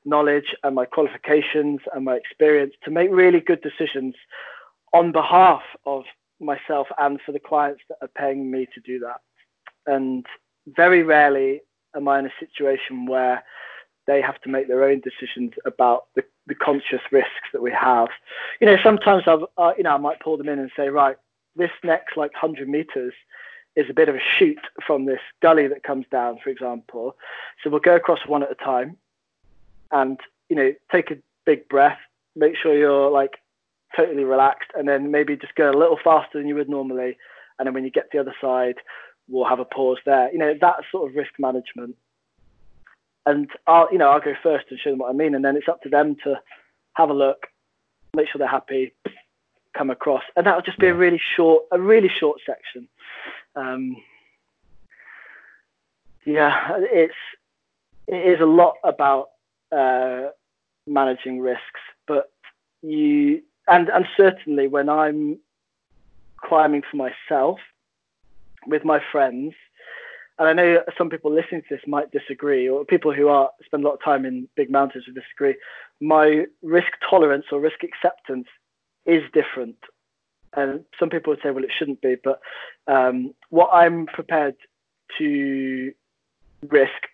Speaker 2: knowledge and my qualifications and my experience to make really good decisions on behalf of myself and for the clients that are paying me to do that. And very rarely am I in a situation where they have to make their own decisions about the, the conscious risks that we have. You know, sometimes I've, uh, you know, I might pull them in and say, right, this next like 100 meters is a bit of a shoot from this gully that comes down, for example. So we'll go across one at a time and you know take a big breath make sure you're like totally relaxed and then maybe just go a little faster than you would normally and then when you get to the other side we'll have a pause there. You know that sort of risk management. And I'll you know I'll go first and show them what I mean and then it's up to them to have a look make sure they're happy come across. And that'll just be a really short a really short section. Um, yeah it's it is a lot about uh, managing risks. But you and and certainly when I'm climbing for myself with my friends, and I know some people listening to this might disagree, or people who are spend a lot of time in big mountains would disagree. My risk tolerance or risk acceptance is different, and some people would say, well, it shouldn't be. But um, what I'm prepared to risk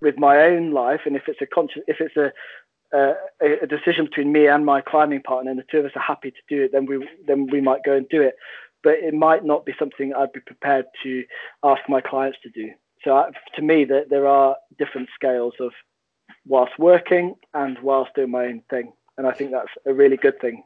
Speaker 2: with my own life, and if it's a conscious, if it's a a decision between me and my climbing partner, and the two of us are happy to do it, then we then we might go and do it. But it might not be something I'd be prepared to ask my clients to do. So I, to me, that there are different scales of whilst working and whilst doing my own thing, and I think that's a really good thing.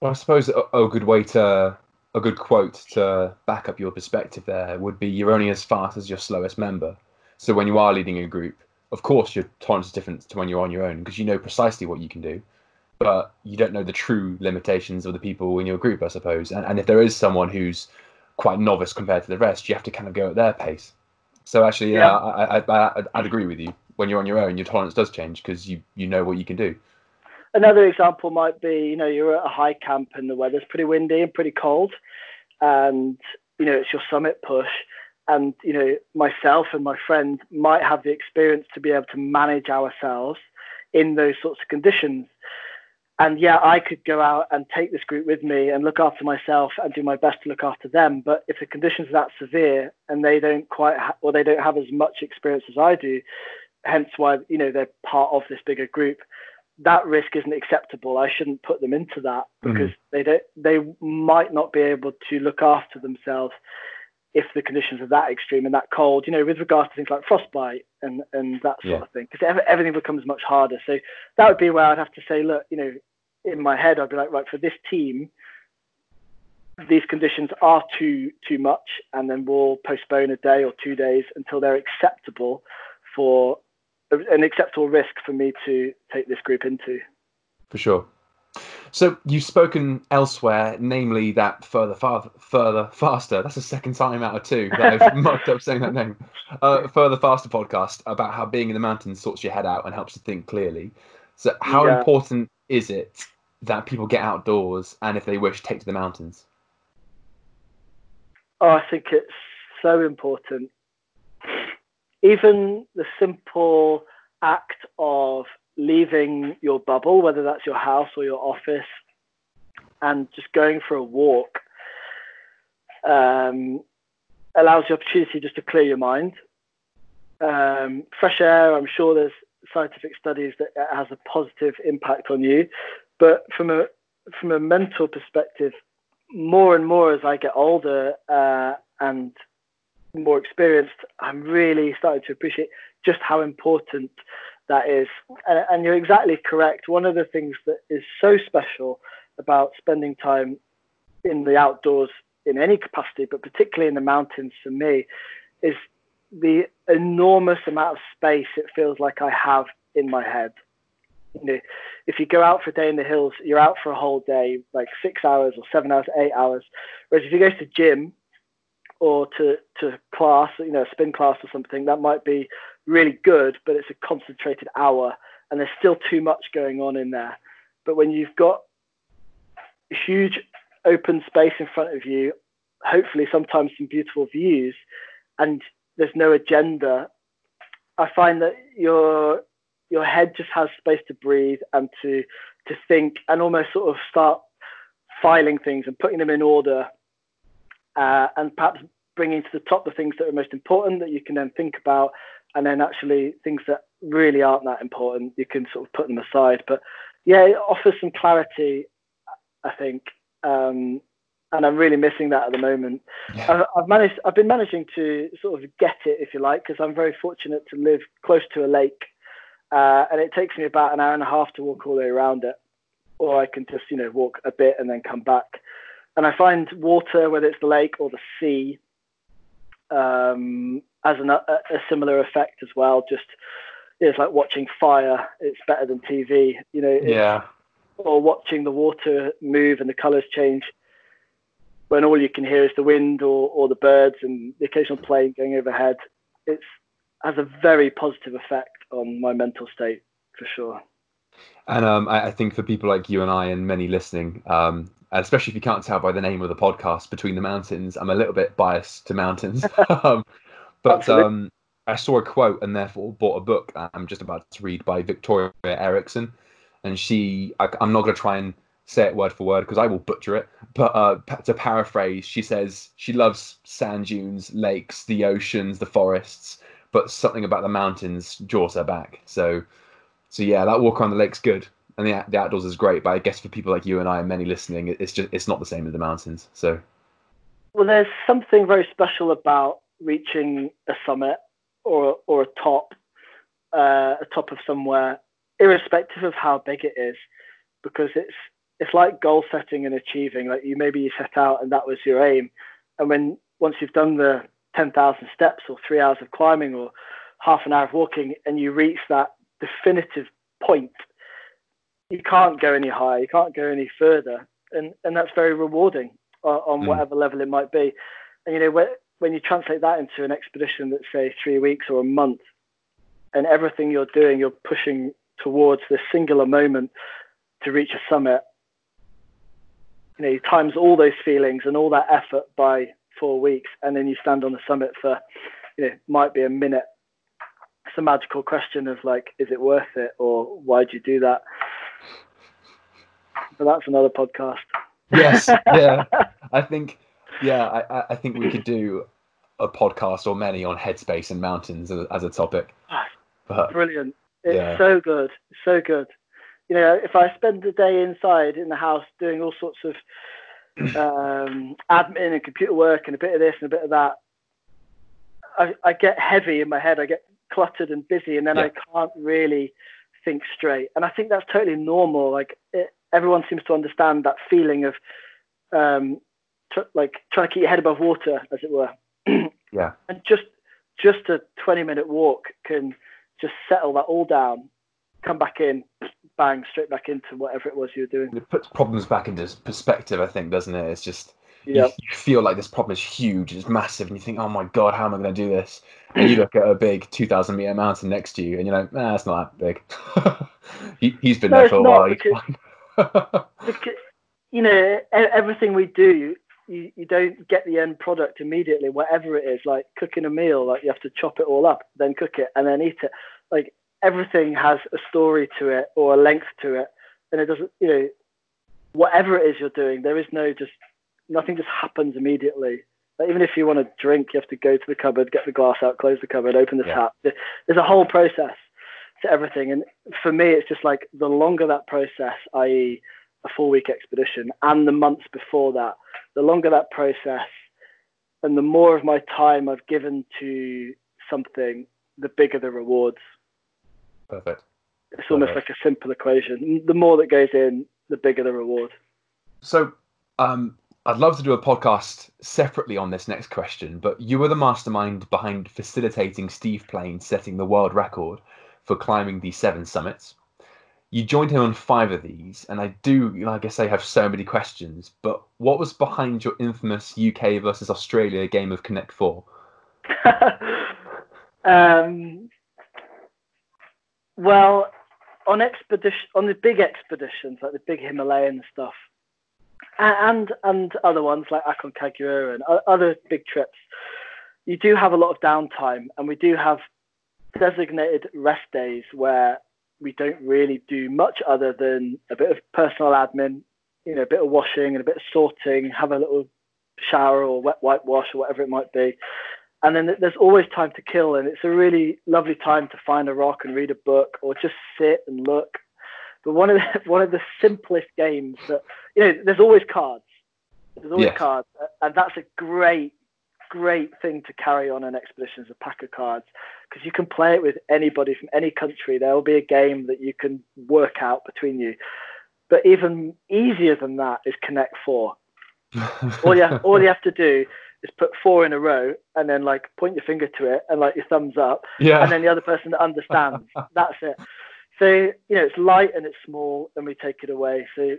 Speaker 1: Well, I suppose a, a good way to a good quote to back up your perspective there would be you're only as fast as your slowest member. So when you are leading a group, of course your tolerance is different to when you're on your own because you know precisely what you can do but you don't know the true limitations of the people in your group i suppose. And, and if there is someone who's quite novice compared to the rest you have to kind of go at their pace. So actually yeah, yeah. I, I, I, i'd agree with you. When you're on your own your tolerance does change because you you know what you can do.
Speaker 2: Another example might be you know you're at a high camp and the weather's pretty windy and pretty cold and you know it's your summit push and you know myself and my friend might have the experience to be able to manage ourselves in those sorts of conditions and yeah, I could go out and take this group with me and look after myself and do my best to look after them. But if the conditions are that severe and they don't quite, ha- or they don't have as much experience as I do, hence why you know they're part of this bigger group, that risk isn't acceptable. I shouldn't put them into that because mm. they don't, they might not be able to look after themselves if the conditions are that extreme and that cold, you know, with regards to things like frostbite and, and that sort yeah. of thing, because everything becomes much harder. So that would be where I'd have to say, look, you know, in my head, I'd be like, right, for this team, these conditions are too too much, and then we'll postpone a day or two days until they're acceptable for an acceptable risk for me to take this group into.
Speaker 1: For sure. So you've spoken elsewhere, namely that further, far, further, faster. That's the second time out of two that I've mucked up saying that name. Uh, further, faster podcast about how being in the mountains sorts your head out and helps you think clearly. So how yeah. important is it that people get outdoors and if they wish, take to the mountains?
Speaker 2: Oh, I think it's so important. Even the simple act of leaving your bubble, whether that's your house or your office, and just going for a walk um, allows the opportunity just to clear your mind. Um, fresh air, I'm sure there's scientific studies that it has a positive impact on you, but from a from a mental perspective, more and more as I get older uh, and more experienced, I'm really starting to appreciate just how important that is. And, you're exactly correct. One of the things that is so special about spending time in the outdoors in any capacity, but particularly in the mountains for me, is the enormous amount of space it feels like I have in my head. You know, if you go out for a day in the hills, you're out for a whole day, like six hours or seven hours, eight hours. Whereas if you go to gym or to, to class, you know, a spin class or something, that might be really good, but it's a concentrated hour and there's still too much going on in there. But when you've got huge open space in front of you, hopefully sometimes some beautiful views, and there's no agenda, I find that your your head just has space to breathe and to to think and almost sort of start filing things and putting them in order, uh, and perhaps bringing to the top the things that are most important that you can then think about and then actually things that really aren't that important, you can sort of put them aside. But yeah, it offers some clarity, I think, um, and I'm really missing that at the moment. Yeah. I've, I've, managed, I've been managing to sort of get it, if you like, because I'm very fortunate to live close to a lake, uh, and it takes me about an hour and a half to walk all the way around it, or I can just you know walk a bit and then come back. And I find water, whether it's the lake or the sea, um, has an, a, a, similar effect as well. Just it's like watching fire. It's better than TV. You know.
Speaker 1: Yeah.
Speaker 2: Or watching the water move and the colours change when all you can hear is the wind or, or the birds and the occasional plane going overhead. It's has a very positive effect on my mental state for sure.
Speaker 1: And um, I, I, think for people like you and I and many listening, um, especially if you can't tell by the name of the podcast, Between the Mountains, I'm a little bit biased to mountains. um, but um, I saw a quote and therefore bought a book I'm just about to read by Victoria Erickson. And she, I, am not going to try and say it word for word because I will butcher it. But uh, to paraphrase, she says she loves sand dunes, lakes, the oceans, the forests, but something about the mountains draws her back. So, so yeah, that walk around the lake's good, and the, the outdoors is great. But I guess for people like you and I and many listening, it's just it's not the same as the mountains. So,
Speaker 2: well, there's something very special about reaching a summit or or a top, uh, a top of somewhere, irrespective of how big it is, because it's it's like goal setting and achieving. Like you maybe you set out and that was your aim, and when once you've done the ten thousand steps or three hours of climbing or half an hour of walking, and you reach that definitive point, you can't go any higher, you can't go any further, and and that's very rewarding on, on mm. whatever level it might be. And you know when you translate that into an expedition that's say three weeks or a month, and everything you're doing, you're pushing towards this singular moment to reach a summit. You know, you times all those feelings and all that effort by four weeks, and then you stand on the summit for, you know, might be a minute. It's a magical question of like, is it worth it, or why would you do that? but that's another podcast.
Speaker 1: Yes, yeah. I think, yeah, I, I think we could do a podcast or many on headspace and mountains as, as a topic.
Speaker 2: But, Brilliant. It's yeah. so good. So good. You know, if I spend the day inside in the house doing all sorts of um, admin and computer work and a bit of this and a bit of that, I, I get heavy in my head. I get cluttered and busy, and then yeah. I can't really think straight. And I think that's totally normal. Like it, everyone seems to understand that feeling of um, like trying to keep your head above water, as it were.
Speaker 1: yeah.
Speaker 2: And just just a 20 minute walk can just settle that all down, come back in, bang, straight back into whatever it was you were doing.
Speaker 1: It puts problems back into perspective, I think, doesn't it? It's just yep. you, you, feel like this problem is huge, it's massive, and you think, oh my god, how am I going to do this? And you look at a big 2,000 meter mountain next to you, and you're like, nah, it's not that big. he, has been no, there for a while.
Speaker 2: Because, because, you know, everything we do, you, you don't get the end product immediately, whatever it is, like cooking a meal, like you have to chop it all up, then cook it, and then eat it. Like everything has a story to it or a length to it, and it doesn't, you know, whatever it is you're doing, there is no just nothing just happens immediately. Like even if you want to drink, you have to go to the cupboard, get the glass out, close the cupboard, open the yeah. tap. There's a whole process to everything, and for me, it's just like the longer that process, i.e., a four week expedition, and the months before that, the longer that process and the more of my time I've given to something, the bigger the rewards.
Speaker 1: Perfect.
Speaker 2: It's almost Perfect. like a simple equation. The more that goes in, the bigger the reward.
Speaker 1: So, um, I'd love to do a podcast separately on this next question, but you were the mastermind behind facilitating Steve Plain setting the world record for climbing the seven summits you joined him on five of these, and I do, like I say, have so many questions. But what was behind your infamous UK versus Australia game of Connect Four?
Speaker 2: um, well, on expedition, on the big expeditions, like the big Himalayan stuff, and and other ones like Aconcagua and other big trips, you do have a lot of downtime, and we do have designated rest days where we don't really do much other than a bit of personal admin, you know, a bit of washing and a bit of sorting, have a little shower or wet whitewash or whatever it might be. And then there's always time to kill, and it's a really lovely time to find a rock and read a book or just sit and look. But one of the, one of the simplest games that you know, there's always cards. There's always yes. cards, and that's a great great thing to carry on an expedition as a pack of cards because you can play it with anybody from any country. There will be a game that you can work out between you. But even easier than that is Connect Four. all you have, all you have to do is put four in a row and then like point your finger to it and like your thumbs up.
Speaker 1: Yeah.
Speaker 2: And then the other person understands. That's it. So you know it's light and it's small and we take it away. So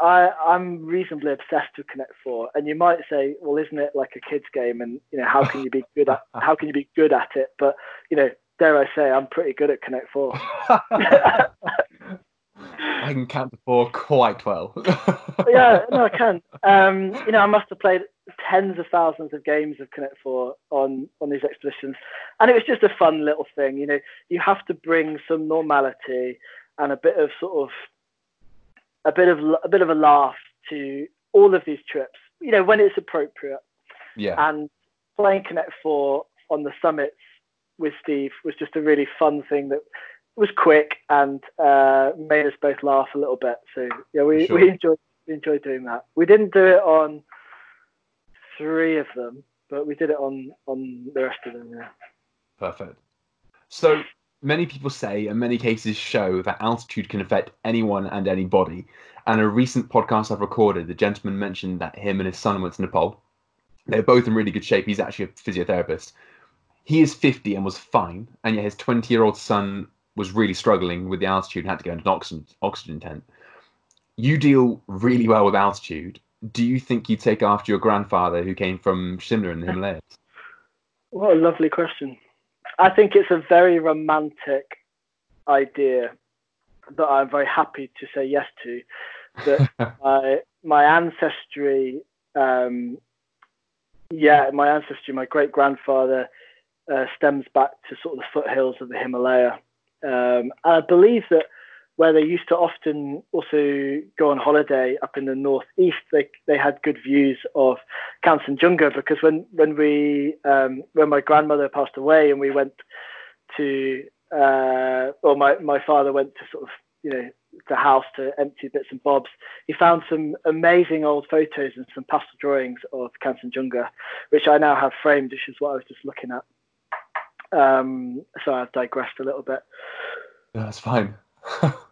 Speaker 2: I, I'm reasonably obsessed with Connect Four, and you might say, well, isn't it like a kids game? And you know, how can you be good at how can you be good at it? But you know, dare I say, I'm pretty good at Connect Four.
Speaker 1: I can count the four quite well.
Speaker 2: yeah, no, I can. Um, you know, I must have played tens of thousands of games of Connect Four on on these expeditions, and it was just a fun little thing. You know, you have to bring some normality and a bit of sort of a bit of a bit of a laugh to all of these trips. You know, when it's appropriate.
Speaker 1: Yeah.
Speaker 2: And playing Connect Four on the summits with Steve was just a really fun thing that was quick and uh, made us both laugh a little bit. So yeah, we, sure. we enjoyed we enjoyed doing that. We didn't do it on three of them, but we did it on on the rest of them. Yeah.
Speaker 1: Perfect. So many people say, and many cases show, that altitude can affect anyone and anybody. And a recent podcast I've recorded, the gentleman mentioned that him and his son went to Nepal. They're both in really good shape. He's actually a physiotherapist. He is 50 and was fine, and yet his 20 year old son was really struggling with the altitude and had to go into an oxygen, oxygen tent. You deal really well with altitude. Do you think you take after your grandfather who came from Shimla in the Himalayas?
Speaker 2: What a lovely question. I think it's a very romantic idea that I'm very happy to say yes to. That my my ancestry, um, yeah, my ancestry, my great grandfather uh, stems back to sort of the foothills of the Himalaya. Um, and I believe that where they used to often also go on holiday up in the northeast, they they had good views of Kanchenjunga because when when we um, when my grandmother passed away and we went to uh, or my my father went to sort of you know the house to empty bits and bobs, he found some amazing old photos and some pastel drawings of Kanchenjunga, which I now have framed, which is what I was just looking at. Um, so I've digressed a little bit.
Speaker 1: That's fine.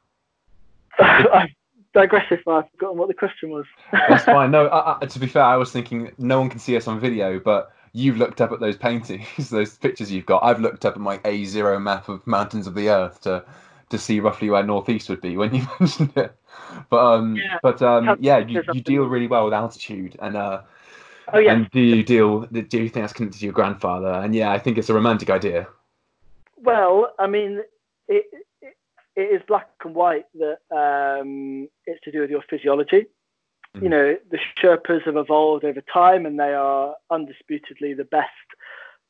Speaker 2: I digressed if I've forgotten what the question was.
Speaker 1: that's fine. No, I, I, to be fair, I was thinking no one can see us on video, but you've looked up at those paintings, those pictures you've got. I've looked up at my A0 map of mountains of the earth to to see roughly where northeast would be when you mentioned it. But um, yeah. but um, yeah, you, you deal really well with altitude, and uh,
Speaker 2: oh yeah,
Speaker 1: and do you deal? Do you think that's connected to your grandfather? And yeah, I think it's a romantic idea.
Speaker 2: Well, I mean, it it, is black and white that um, it's to do with your physiology. Mm. You know, the Sherpas have evolved over time, and they are undisputedly the best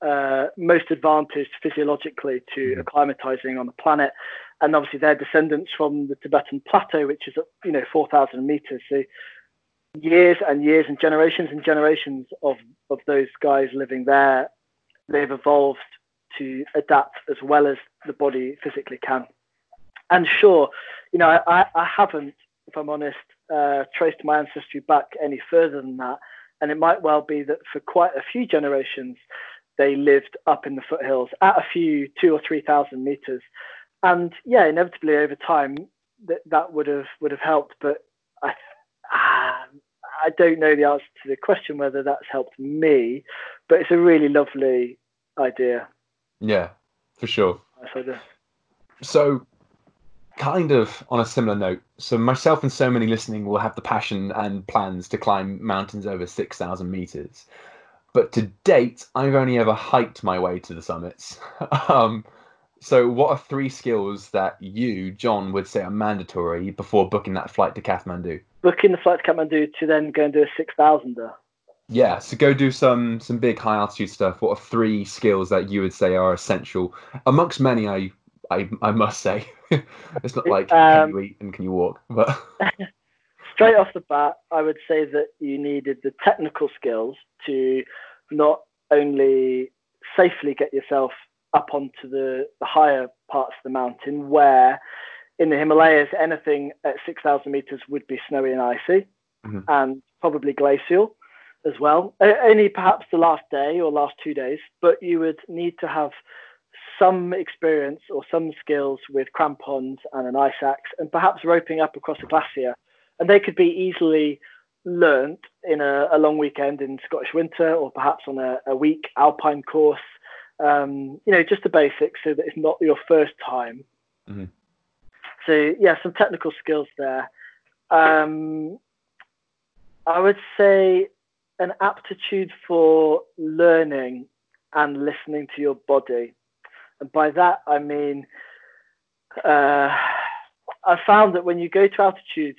Speaker 2: uh, most advantaged physiologically to mm. acclimatizing on the planet and obviously they're descendants from the Tibetan plateau, which is you know 4,000 meters. So years and years and generations and generations of of those guys living there, they've evolved to adapt as well as the body physically can. And sure, you know, I, I haven't, if I'm honest, uh, traced my ancestry back any further than that. And it might well be that for quite a few generations, they lived up in the foothills at a few two or three thousand meters and yeah, inevitably over time that that would have would have helped. But I um, I don't know the answer to the question whether that's helped me, but it's a really lovely idea.
Speaker 1: Yeah, for sure. So, kind of on a similar note, so myself and so many listening will have the passion and plans to climb mountains over 6,000 meters. But to date, I've only ever hiked my way to the summits. um, so, what are three skills that you, John, would say are mandatory before booking that flight to Kathmandu?
Speaker 2: Booking the flight to Kathmandu to then go and do a six thousander.
Speaker 1: Yeah, so go do some some big high altitude stuff. What are three skills that you would say are essential amongst many? I I, I must say, it's not like um, can you eat and can you walk, but
Speaker 2: straight off the bat, I would say that you needed the technical skills to not only safely get yourself up onto the, the higher parts of the mountain where in the Himalayas, anything at 6,000 meters would be snowy and icy mm-hmm. and probably glacial as well. Only perhaps the last day or last two days, but you would need to have some experience or some skills with crampons and an ice axe and perhaps roping up across a glacier. And they could be easily learnt in a, a long weekend in Scottish winter or perhaps on a, a week alpine course um, you know, just the basics so that it's not your first time. Mm-hmm. So yeah, some technical skills there. Um, I would say an aptitude for learning and listening to your body, and by that I mean uh, I found that when you go to altitude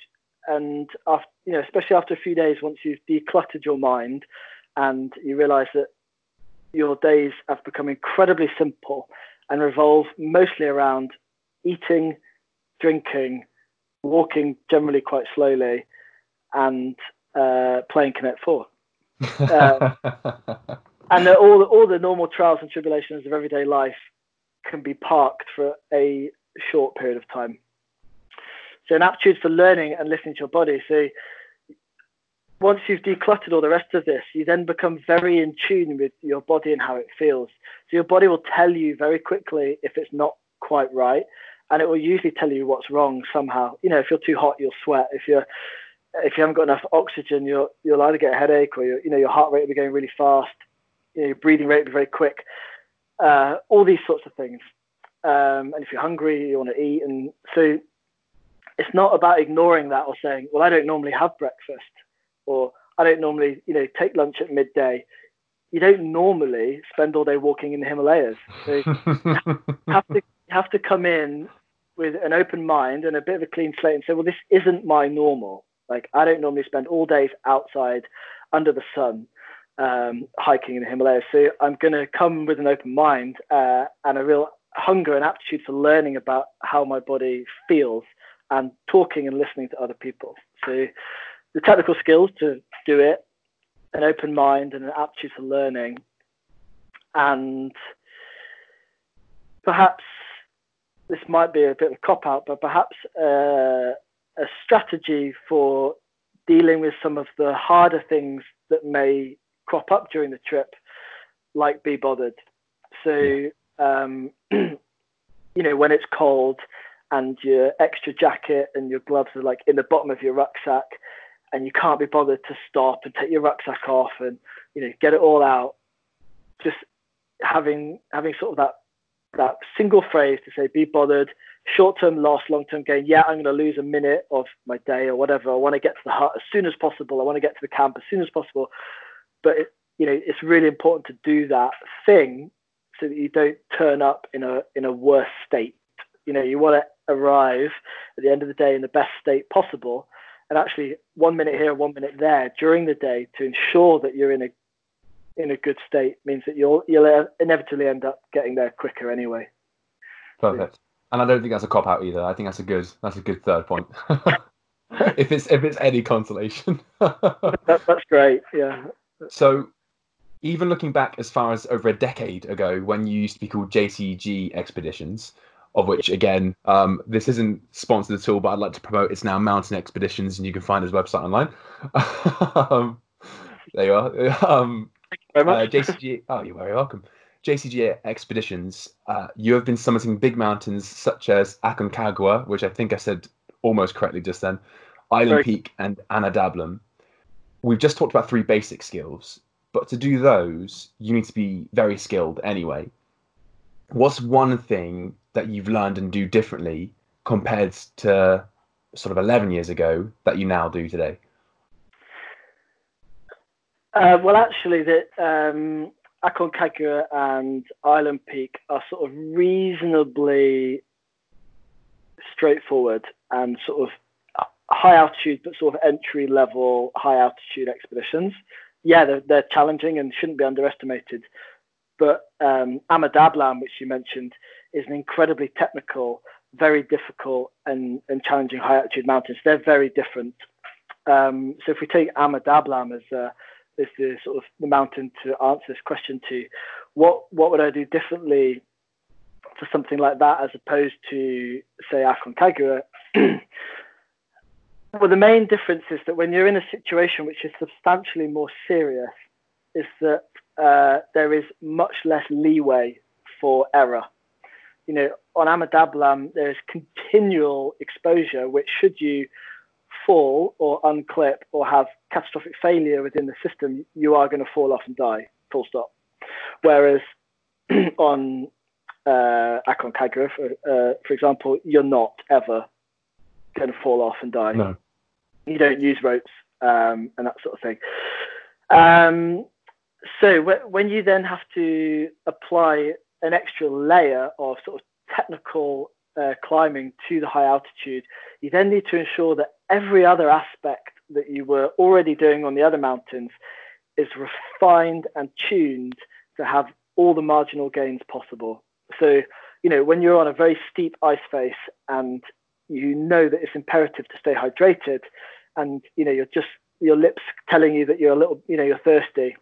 Speaker 2: and after, you know, especially after a few days, once you've decluttered your mind and you realise that your days have become incredibly simple and revolve mostly around eating, drinking, walking generally quite slowly, and uh, playing Connect Four. Uh, and all all the normal trials and tribulations of everyday life can be parked for a short period of time. So an aptitude for learning and listening to your body. So once you've decluttered all the rest of this, you then become very in tune with your body and how it feels. So your body will tell you very quickly if it's not quite right, and it will usually tell you what's wrong somehow. You know, if you're too hot, you'll sweat. If you're if you haven't got enough oxygen, you'll you'll either get a headache or you know your heart rate will be going really fast. You know, your breathing rate will be very quick. Uh, all these sorts of things. Um, and if you're hungry, you want to eat, and so it's not about ignoring that or saying, "Well, I don't normally have breakfast." or I don't normally, you know, take lunch at midday. You don't normally spend all day walking in the Himalayas. So you have to have to come in with an open mind and a bit of a clean slate and say, well, this isn't my normal. Like I don't normally spend all days outside under the sun um, hiking in the Himalayas. So I'm going to come with an open mind uh, and a real hunger and aptitude for learning about how my body feels and talking and listening to other people. So the technical skills to do it, an open mind and an aptitude for learning, and perhaps this might be a bit of a cop out, but perhaps uh, a strategy for dealing with some of the harder things that may crop up during the trip, like be bothered. So, um, you know, when it's cold and your extra jacket and your gloves are like in the bottom of your rucksack, and you can't be bothered to stop and take your rucksack off and you know get it all out, just having having sort of that that single phrase to say be bothered, short term loss, long term gain. Yeah, I'm going to lose a minute of my day or whatever. I want to get to the hut as soon as possible. I want to get to the camp as soon as possible. But it, you know, it's really important to do that thing so that you don't turn up in a in a worse state. You know, you want to arrive at the end of the day in the best state possible. And actually, one minute here, one minute there during the day to ensure that you're in a in a good state means that you'll you'll inevitably end up getting there quicker anyway.
Speaker 1: Perfect. And I don't think that's a cop out either. I think that's a good that's a good third point. if it's if it's any consolation.
Speaker 2: that, that's great. Yeah.
Speaker 1: So even looking back as far as over a decade ago when you used to be called JCG Expeditions, of which again, um, this isn't sponsored at all, but I'd like to promote. It's now Mountain Expeditions, and you can find his website online. um, there you are. Um,
Speaker 2: Thank you very much.
Speaker 1: Uh, JCG. Oh, you're very welcome. JCG Expeditions. Uh, you have been summiting big mountains such as Aconcagua, which I think I said almost correctly just then, Island Sorry. Peak, and Ama Dablam. We've just talked about three basic skills, but to do those, you need to be very skilled anyway. What's one thing that you've learned and do differently compared to sort of 11 years ago that you now do today?
Speaker 2: Uh, well, actually, the um, Aconcagua and Island Peak are sort of reasonably straightforward and sort of high altitude, but sort of entry level high altitude expeditions. Yeah, they're, they're challenging and shouldn't be underestimated. But um, Ama Dablam, which you mentioned, is an incredibly technical, very difficult and, and challenging high altitude mountains. They're very different. Um, so if we take Ama Dablam as a is the sort of the mountain to answer this question to. What what would I do differently for something like that as opposed to say Aconcagua? well, the main difference is that when you're in a situation which is substantially more serious, is that uh, there is much less leeway for error. You know, on Ama Dablam, there is continual exposure, which should you fall or unclip or have catastrophic failure within the system, you are going to fall off and die, full stop. Whereas on uh, Aconcagua, for, uh, for example, you're not ever going to fall off and die.
Speaker 1: No.
Speaker 2: You don't use ropes um, and that sort of thing. Um, so when you then have to apply an extra layer of sort of technical uh, climbing to the high altitude, you then need to ensure that every other aspect that you were already doing on the other mountains is refined and tuned to have all the marginal gains possible. So, you know, when you're on a very steep ice face and you know that it's imperative to stay hydrated and, you know, you're just, your lips telling you that you're a little, you know, you're thirsty.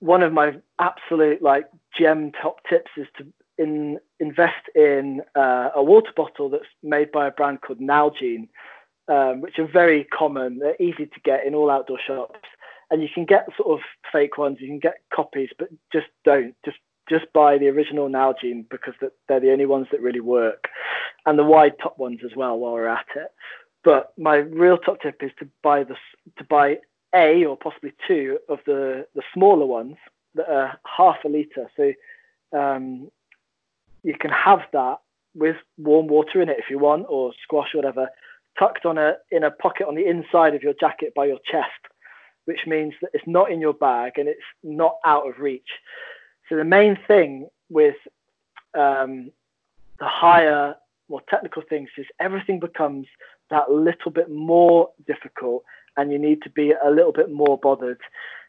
Speaker 2: One of my absolute like gem top tips is to in, invest in uh, a water bottle that's made by a brand called Nalgene, um, which are very common. They're easy to get in all outdoor shops, and you can get sort of fake ones. You can get copies, but just don't. Just just buy the original Nalgene because they're the only ones that really work, and the wide top ones as well. While we're at it, but my real top tip is to buy to buy a or possibly two of the the smaller ones that are half a liter. So um, you can have that with warm water in it if you want, or squash or whatever, tucked on a in a pocket on the inside of your jacket by your chest, which means that it's not in your bag and it's not out of reach. So the main thing with um, the higher, more technical things is everything becomes that little bit more difficult, and you need to be a little bit more bothered.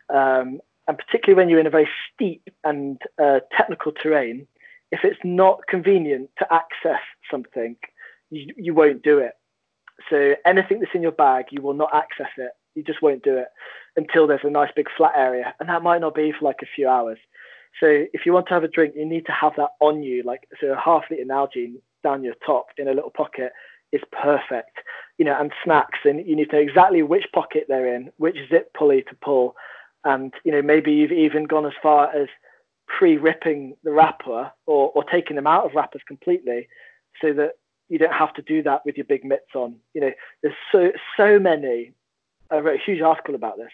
Speaker 2: Um, and particularly when you're in a very steep and uh, technical terrain, if it's not convenient to access something, you, you won't do it. So anything that's in your bag, you will not access it. You just won't do it until there's a nice big flat area, and that might not be for like a few hours. So if you want to have a drink, you need to have that on you, like so a half liter Nalgene down your top in a little pocket is perfect. You know, and snacks, and you need to know exactly which pocket they're in, which zip pulley to pull, and you know maybe you've even gone as far as pre-ripping the wrapper or, or taking them out of wrappers completely, so that you don't have to do that with your big mitts on. You know, there's so so many. I wrote a huge article about this.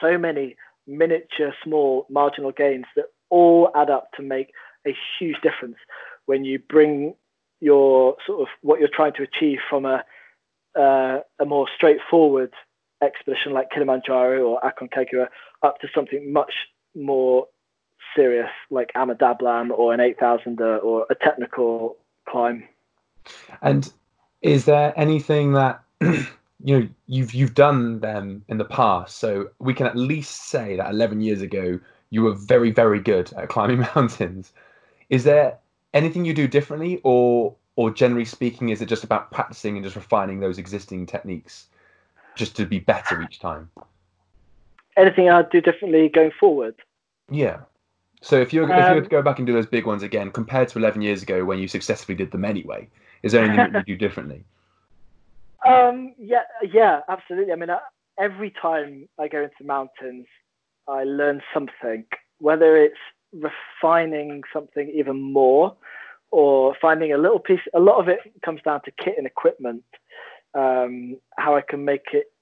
Speaker 2: So many miniature, small, marginal gains that all add up to make a huge difference when you bring your sort of what you're trying to achieve from a uh, a more straightforward expedition like Kilimanjaro or Aconcagua up to something much more serious like Ama or an 8000er or a technical climb.
Speaker 1: And is there anything that you know you've you've done them in the past, so we can at least say that 11 years ago you were very very good at climbing mountains. Is there anything you do differently, or or generally speaking, is it just about practicing and just refining those existing techniques, just to be better each time?
Speaker 2: Anything I'd do differently going forward?
Speaker 1: Yeah. So if you um, if you were to um, go back and do those big ones again, compared to 11 years ago when you successfully did them anyway, is there anything that you do differently?
Speaker 2: Um, yeah, yeah, absolutely. I mean, every time I go into the mountains, I learn something, whether it's refining something even more or finding a little piece. A lot of it comes down to kit and equipment, um, how I can make it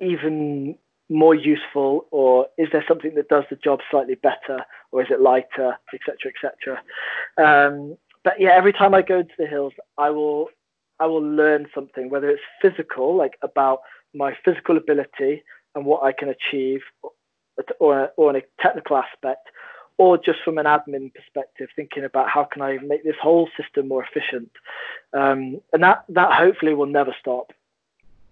Speaker 2: even more useful, or is there something that does the job slightly better, or is it lighter, etc., etc. Um, but yeah, every time I go into the hills, I will I will learn something, whether it's physical, like about my physical ability and what I can achieve, or, or in a technical aspect, or just from an admin perspective, thinking about how can I make this whole system more efficient, um, and that that hopefully will never stop.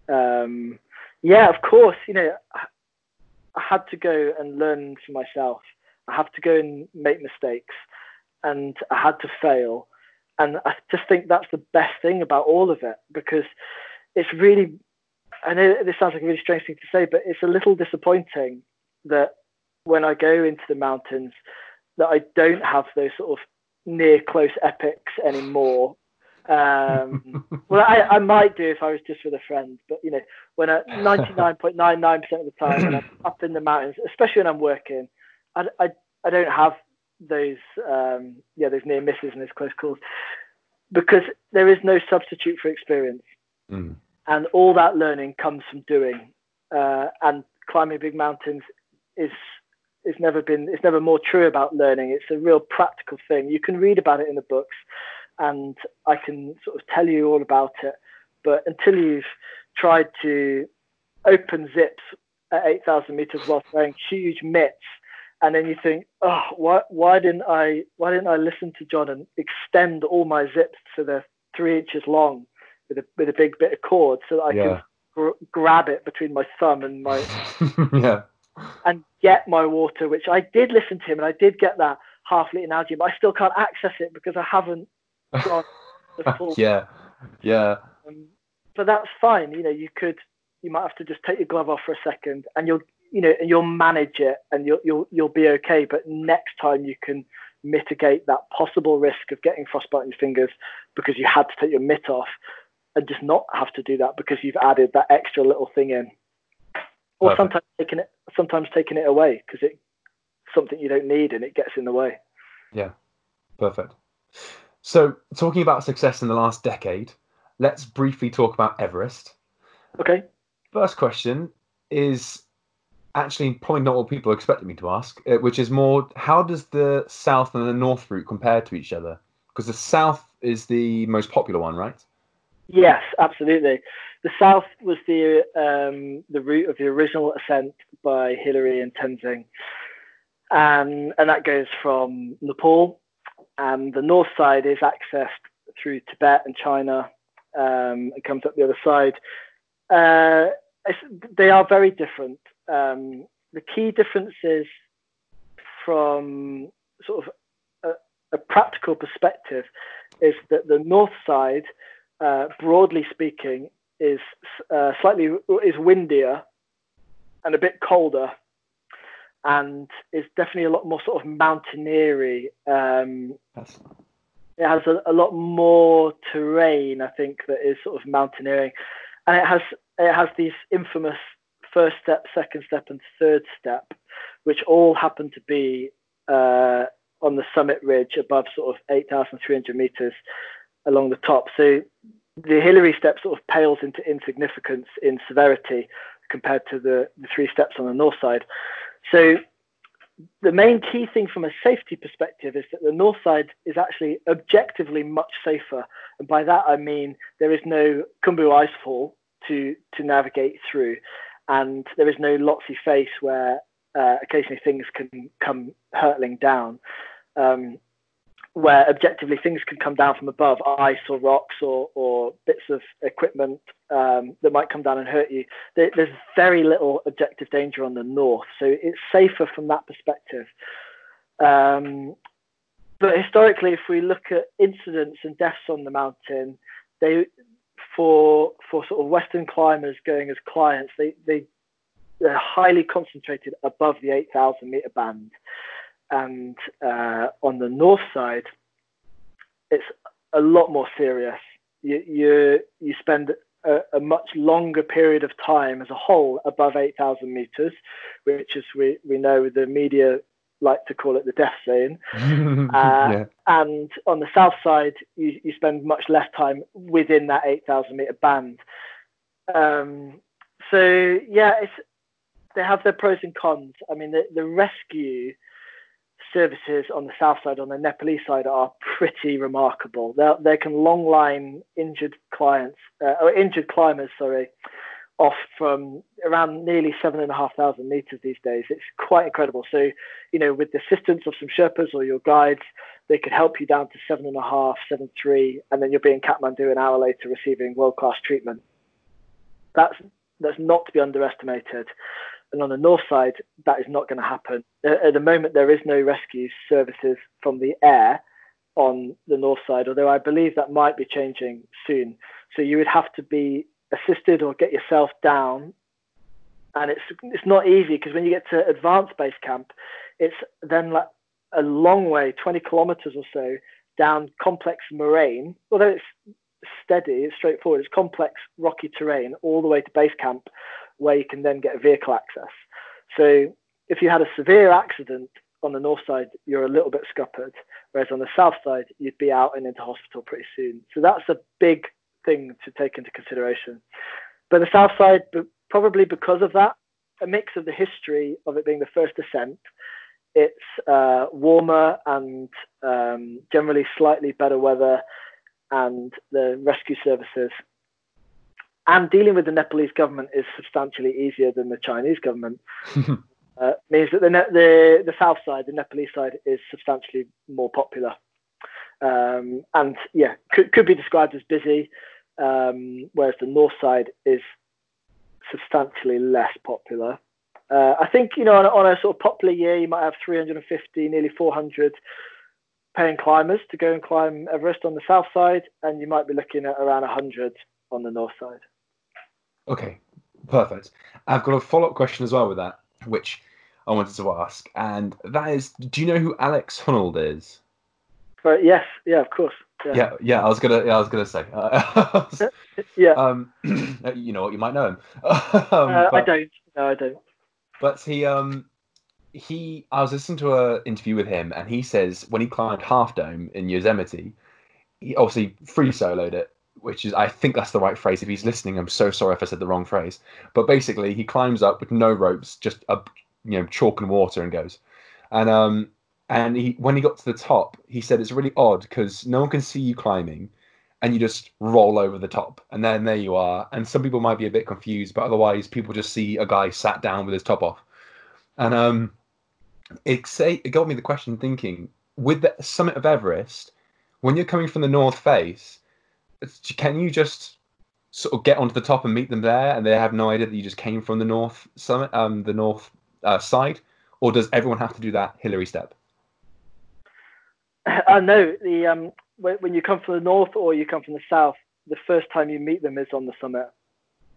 Speaker 2: Um, yeah, of course, you know, I had to go and learn for myself. I have to go and make mistakes, and I had to fail, and I just think that's the best thing about all of it because it's really. I know this sounds like a really strange thing to say, but it's a little disappointing that when I go into the mountains that I don't have those sort of near close epics anymore. Um, well, I, I might do if I was just with a friend, but you know, when I 99.99% of the time when I'm up in the mountains, especially when I'm working, I, I, I don't have those um, yeah those near misses and those close calls. Because there is no substitute for experience, mm. and all that learning comes from doing. Uh, and climbing big mountains is it's never been it's never more true about learning. It's a real practical thing. You can read about it in the books and i can sort of tell you all about it. But until you've tried to open zips at 8000 meters while wearing huge mitts and then you think oh why, why didn't i why didn't i listen to john and extend all my zips so they're three inches long with a with a big bit of cord so that i yeah. can gr- grab it between my thumb and my
Speaker 1: yeah
Speaker 2: and get my water, which I did listen to him and I did get that half litre Nalgene, but I still can't access it because I haven't got
Speaker 1: the full. yeah, yeah. Um,
Speaker 2: but that's fine. You know, you could, you might have to just take your glove off for a second, and you'll, you know, and you'll manage it, and you'll you'll you'll be okay. But next time you can mitigate that possible risk of getting frostbite in your fingers because you had to take your mitt off, and just not have to do that because you've added that extra little thing in or Perfect. sometimes taking it sometimes taking it away because it's something you don't need and it gets in the way.
Speaker 1: Yeah, perfect. So, talking about success in the last decade, let's briefly talk about Everest.
Speaker 2: Okay.
Speaker 1: First question is actually probably not what people expected me to ask, uh, which is more how does the south and the north route compare to each other? Because the south is the most popular one, right?
Speaker 2: Yes, absolutely. The south was the um, the route of the original ascent by Hillary and Tenzing, um, and that goes from Nepal, and the north side is accessed through Tibet and China, um, comes up the other side. Uh, they are very different. Um, the key differences from sort of a, a practical perspective is that the north side uh, broadly speaking, is uh, slightly is windier and a bit colder, and is definitely a lot more sort of mountaineery. Um, it has a, a, lot more terrain, I think, that is sort of mountaineering, and it has it has these infamous first step, second step, and third step, which all happen to be uh, on the summit ridge above sort of 8,300 meters along the top. So the Hillary step sort of pales into insignificance in severity compared to the, the three steps on the north side. So the main key thing from a safety perspective is that the north side is actually objectively much safer. And by that I mean there is no Khumbu icefall to, to navigate through. And there is no Lhotse face where uh, occasionally things can come hurtling down. Um, where objectively things can come down from above, ice or rocks or, or bits of equipment um, that might come down and hurt you. There, there's very little objective danger on the north, so it's safer from that perspective. Um, but historically, if we look at incidents and deaths on the mountain, they for for sort of Western climbers going as clients, they they they're highly concentrated above the 8,000 meter band and uh, on the north side, it's a lot more serious. You you, you spend a, a, much longer period of time as a whole above 8,000 meters, which, as we, we know, the media like to call it the death zone. uh, yeah. And on the south side, you, you spend much less time within that 8,000 meter band. Um, so yeah, it's they have their pros and cons. I mean, the, the rescue services on the south side, on the Nepalese side, are pretty remarkable. They they can long line injured clients uh, or injured climbers, sorry, off from around nearly seven and a half thousand meters these days. It's quite incredible. So, you know, with the assistance of some Sherpas or your guides, they could help you down to seven and a half, seven three, and then you'll be in Kathmandu an hour later receiving world class treatment. That's that's not to be underestimated. And on the north side, that is not going to happen. At the moment, there is no rescue services from the air on the north side, although I believe that might be changing soon. So you would have to be assisted or get yourself down. And it's it's not easy because when you get to advanced base camp, it's then like a long way, 20 kilometers or so, down complex moraine. Although it's steady, it's straightforward, it's complex rocky terrain all the way to base camp where you can then get vehicle access. So if you had a severe accident on the north side, you're a little bit scuppered, whereas on the south side, you'd be out and into hospital pretty soon. So that's a big thing to take into consideration. But the south side, probably because of that, a mix of the history of it being the first ascent, it's uh, warmer and um, generally slightly better weather, and the rescue services and dealing with the Nepalese government is substantially easier than the Chinese government. uh, means that the, the the south side, the Nepalese side, is substantially more popular, um, and yeah, could could be described as busy, um, whereas the north side is substantially less popular. Uh, I think you know on a, on a, sort of popular year, you might have 350, nearly 400 paying climbers to go and climb Everest on the south side, and you might be looking at around 100 on the north side.
Speaker 1: Okay, perfect. I've got a follow up question as well with that, which I wanted to ask, and that is, do you know who Alex Honnold is?
Speaker 2: Right, yes, yeah, of course.
Speaker 1: Yeah, yeah, yeah I was gonna, yeah, I was gonna say.
Speaker 2: yeah.
Speaker 1: Um, you know what? You might know him.
Speaker 2: um, uh, but, I don't. No, I don't.
Speaker 1: But he, um, he, I was listening to an interview with him, and he says when he climbed Half Dome in Yosemite, he obviously free soloed it, which is I think that's the right phrase. If he's listening, I'm so sorry if I said the wrong phrase. But basically, he climbs up with no ropes, just a you know chalk and water, and goes. And um and he when he got to the top, he said it's really odd because no one can see you climbing, and you just roll over the top, and then there you are. And some people might be a bit confused, but otherwise, people just see a guy sat down with his top off. And um, it say it got me the question thinking with the summit of Everest, when you're coming from the north face can you just sort of get onto the top and meet them there, and they have no idea that you just came from the north summit, um, the north uh, side, or does everyone have to do that Hillary step?
Speaker 2: Uh, know the um, when, when you come from the north or you come from the south, the first time you meet them is on the summit.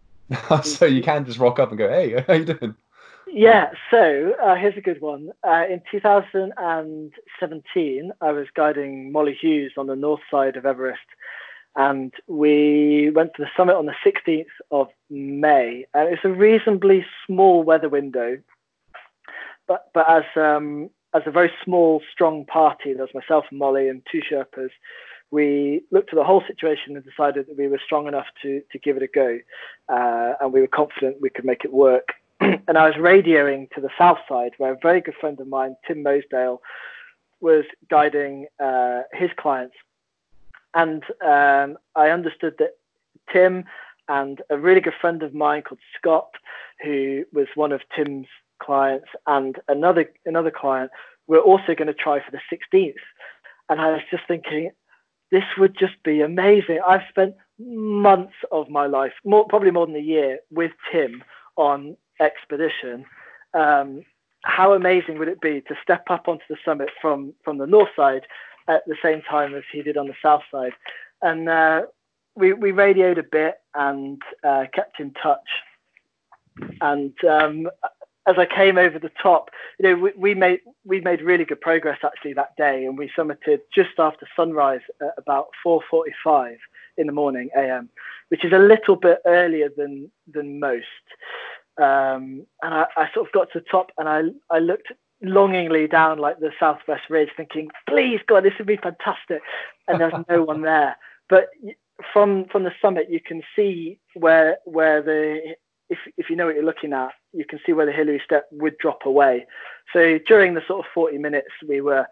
Speaker 1: so you can just rock up and go, "Hey, how you doing?"
Speaker 2: Yeah. So uh, here's a good one. Uh, in 2017, I was guiding Molly Hughes on the north side of Everest, and we went to the summit on the 16th of May. And it's a reasonably small weather window, but but as um, as a very small, strong party, there was myself and Molly and two Sherpas we looked at the whole situation and decided that we were strong enough to to give it a go, uh, and we were confident we could make it work. and I was radioing to the south side, where a very good friend of mine, Tim Mosedale, was guiding uh, his clients, and um, I understood that Tim and a really good friend of mine called Scott, who was one of Tim's clients, and another another client we're also going to try for the 16th. And I was just thinking, this would just be amazing. I've spent months of my life, more, probably more than a year, with Tim on expedition. Um, how amazing would it be to step up onto the summit from from the north side at the same time as he did on the south side? And uh, we we radioed a bit and uh, kept in touch. And um, as I came over the top, you know, we, we, made we made really good progress actually that day, and we summited just after sunrise at about 4:45 in the morning a.m., which is a little bit earlier than than most. Um, and I, I, sort of got to the top, and I I looked longingly down like the southwest ridge, thinking, "Please God, this would be fantastic," and there's no one there. But from from the summit, you can see where where the if, if you know what you're looking at, you can see where the Hillary step would drop away. So during the sort of 40 minutes we were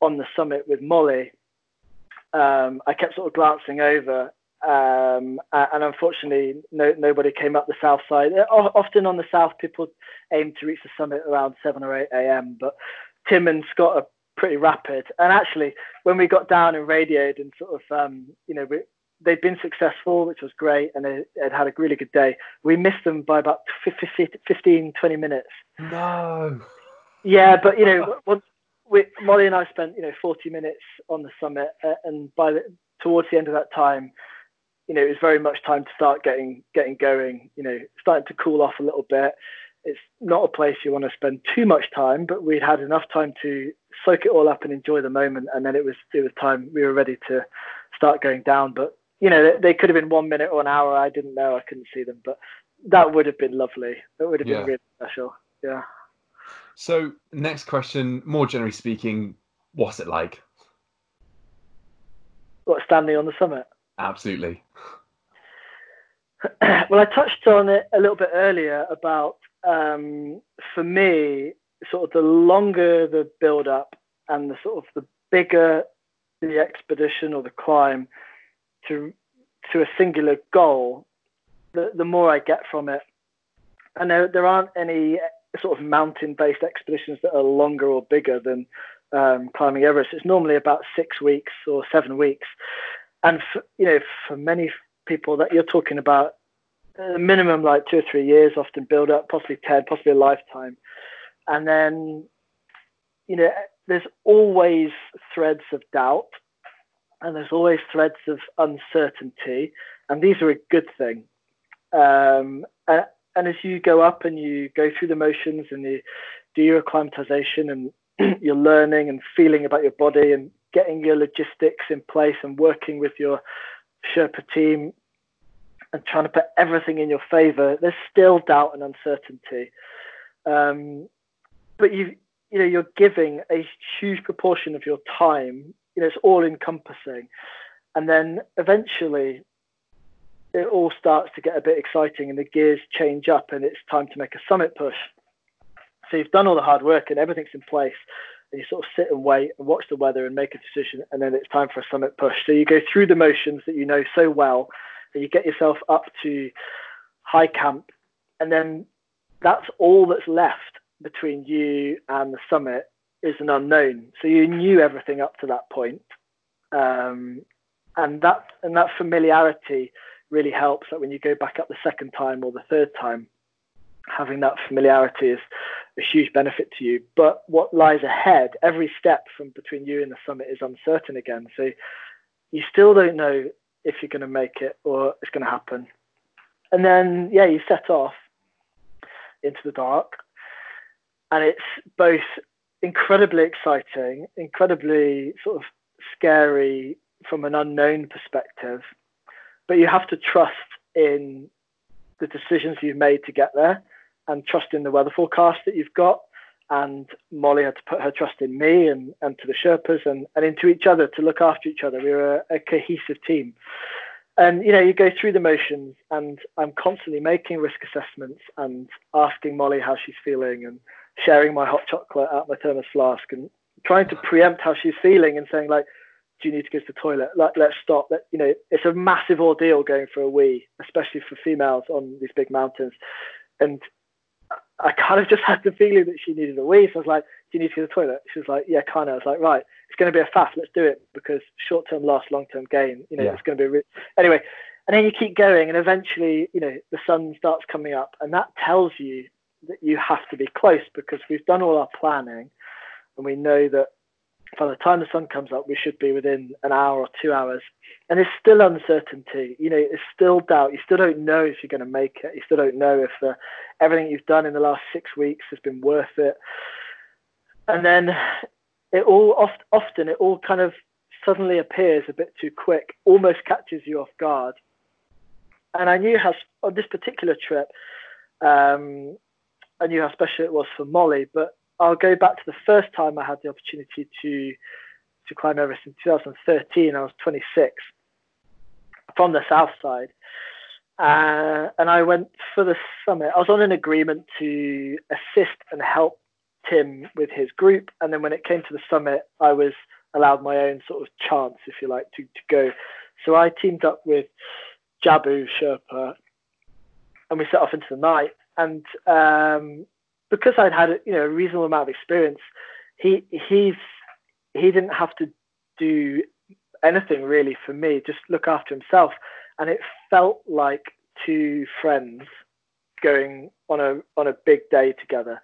Speaker 2: on the summit with Molly, um, I kept sort of glancing over, um, and unfortunately, no, nobody came up the south side. Often on the south, people aim to reach the summit around 7 or 8 a.m., but Tim and Scott are pretty rapid. And actually, when we got down and radioed and sort of, um, you know, we, they'd been successful, which was great, and they had had a really good day. We missed them by about 15, 20 minutes.
Speaker 1: No.
Speaker 2: Yeah, but you know, once we, Molly and I spent you know 40 minutes on the summit, uh, and by the towards the end of that time, you know, it was very much time to start getting getting going. You know, starting to cool off a little bit. It's not a place you want to spend too much time, but we'd had enough time to soak it all up and enjoy the moment, and then it was it was time we were ready to start going down. But you know, they could have been one minute or an hour. I didn't know. I couldn't see them, but that would have been lovely. That would have been yeah. really special. Yeah.
Speaker 1: So, next question, more generally speaking, what's it like?
Speaker 2: What, standing on the summit?
Speaker 1: Absolutely.
Speaker 2: well, I touched on it a little bit earlier about, um, for me, sort of the longer the build up and the sort of the bigger the expedition or the climb, to to a singular goal, the the more I get from it. And there there aren't any sort of mountain-based expeditions that are longer or bigger than um, climbing Everest. It's normally about six weeks or seven weeks, and for, you know for many people that you're talking about a minimum like two or three years, often build up, possibly ten, possibly a lifetime, and then you know there's always threads of doubt and there's always threads of uncertainty, and these are a good thing. Um, and, and, as you go up and you go through the motions and you do your acclimatization and you're learning and feeling about your body and getting your logistics in place and working with your Sherpa team and trying to put everything in your favor, there's still doubt and uncertainty. Um, but you you know you're giving a huge proportion of your time you know, it's all encompassing. And then eventually it all starts to get a bit exciting and the gears change up and it's time to make a summit push. So you've done all the hard work and everything's in place. And you sort of sit and wait and watch the weather and make a decision. And then it's time for a summit push. So you go through the motions that you know so well and you get yourself up to high camp. And then that's all that's left between you and the summit is an unknown. So you knew everything up to that point. Um, and that and that familiarity really helps that when you go back up the second time or the third time, having that familiarity is a huge benefit to you. But what lies ahead, every step from between you and the summit is uncertain again. So you still don't know if you're going to make it or it's going to happen. And then, yeah, you set off into the dark. And it's both incredibly exciting, incredibly sort of scary from an unknown perspective, but you have to trust in the decisions you've made to get there and trust in the weather forecast that you've got. And Molly had to put her trust in me and, and to the Sherpas and, and into each other to look after each other. We were a, a cohesive team. And you know, you go through the motions, and I'm constantly making risk assessments and asking Molly how she's feeling and sharing my hot chocolate out my thermos flask and trying to preempt how she's feeling and saying like, do you need to go to the toilet? Like, let's stop. Let, you know, it's a massive ordeal going for a wee, especially for females on these big mountains. And I kind of just had the feeling that she needed a wee. So I was like, do you need to go to the toilet? She was like, yeah, kind of. I was like, right, it's going to be a fast. Let's do it because short term loss, long term gain. You know, yeah. it's going to be re- anyway. And then you keep going, and eventually, you know, the sun starts coming up, and that tells you that you have to be close because we've done all our planning, and we know that by the time the sun comes up, we should be within an hour or two hours. And there's still uncertainty. You know, it's still doubt. You still don't know if you're going to make it. You still don't know if the, everything you've done in the last six weeks has been worth it. And then it all oft, often it all kind of suddenly appears a bit too quick, almost catches you off guard. And I knew how on this particular trip, um, I knew how special it was for Molly, but I'll go back to the first time I had the opportunity to to climb Everest in 2013. I was 26 from the south side, uh, and I went for the summit. I was on an agreement to assist and help Tim with his group, and then when it came to the summit, I was allowed my own sort of chance, if you like, to, to go. So I teamed up with Jabu Sherpa, and we set off into the night. And um, because I'd had you know a reasonable amount of experience, he he's he didn't have to do anything really for me, just look after himself, and it felt like two friends going on a on a big day together.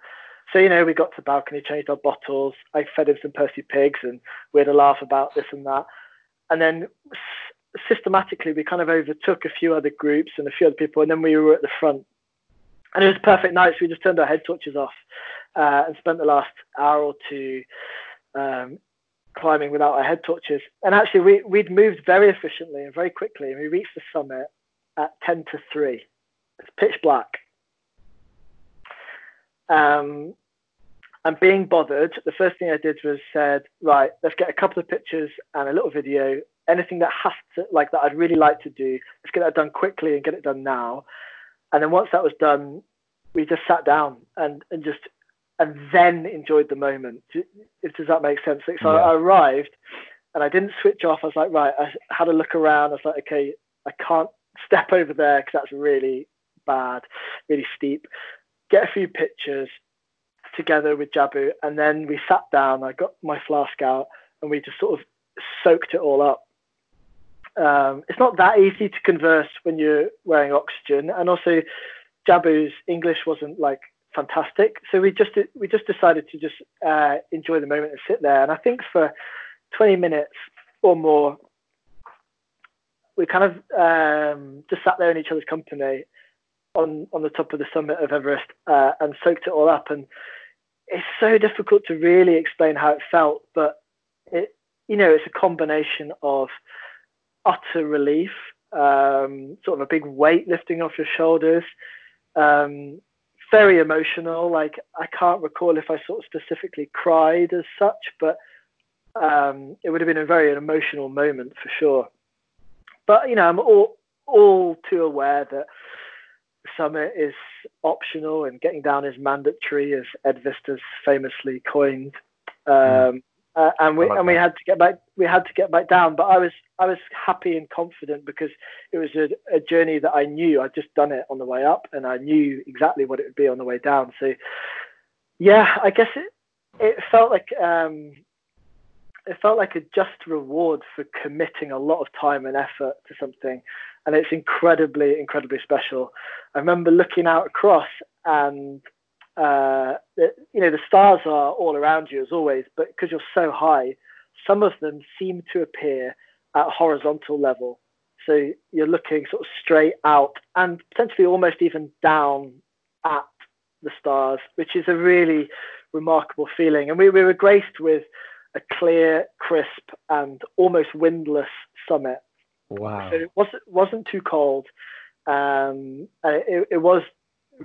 Speaker 2: So you know, we got to the balcony, changed our bottles. I fed him some Percy pigs, and we had a laugh about this and that. And then systematically, we kind of overtook a few other groups and a few other people, and then we were at the front and it was perfect night. So we just turned our head torches off uh, and spent the last hour or two um, climbing without our head torches. And actually, we, we'd moved very efficiently and very quickly, and we reached the summit at 10 to 3. It's pitch black. Um, and being bothered, the first thing I did was said, right, let's get a couple of pictures and a little video. Anything that has to, like that I'd really like to do, let's get that done quickly and get it done now. And then once that was done, we just sat down and, and just and then enjoyed the moment. If does that make sense? So yeah. I arrived and I didn't switch off. I was like, right. I had a look around. I was like, okay, I can't step over there because that's really bad, really steep. Get a few pictures together with Jabu, and then we sat down. I got my flask out, and we just sort of soaked it all up. Um, it's not that easy to converse when you're wearing oxygen, and also Jabu's English wasn't like fantastic, so we just we just decided to just uh, enjoy the moment and sit there. And I think for 20 minutes or more, we kind of um, just sat there in each other's company on on the top of the summit of Everest uh, and soaked it all up. And it's so difficult to really explain how it felt, but it you know it's a combination of utter relief, um, sort of a big weight lifting off your shoulders. Um, very emotional. Like I can't recall if I sort of specifically cried as such, but um, it would have been a very emotional moment for sure. But you know, I'm all all too aware that summit is optional and getting down is mandatory, as Ed Viesturs famously coined. Um, uh, and we like and we had to get back we had to get back down but i was i was happy and confident because it was a, a journey that i knew. I'd just done it on the way up and i knew exactly what it would be on the way down. So yeah i guess it it felt like um it felt like a just reward for committing a lot of time and effort to something. And it's incredibly incredibly special. I remember looking out across and uh, you know, the stars are all around you as always, but because you're so high, some of them seem to appear at horizontal level. So you're looking sort of straight out and potentially almost even down at the stars, which is a really remarkable feeling. And we, we were graced with a clear, crisp, and almost windless summit.
Speaker 1: Wow!
Speaker 2: So it wasn't wasn't too cold. Um, it, it was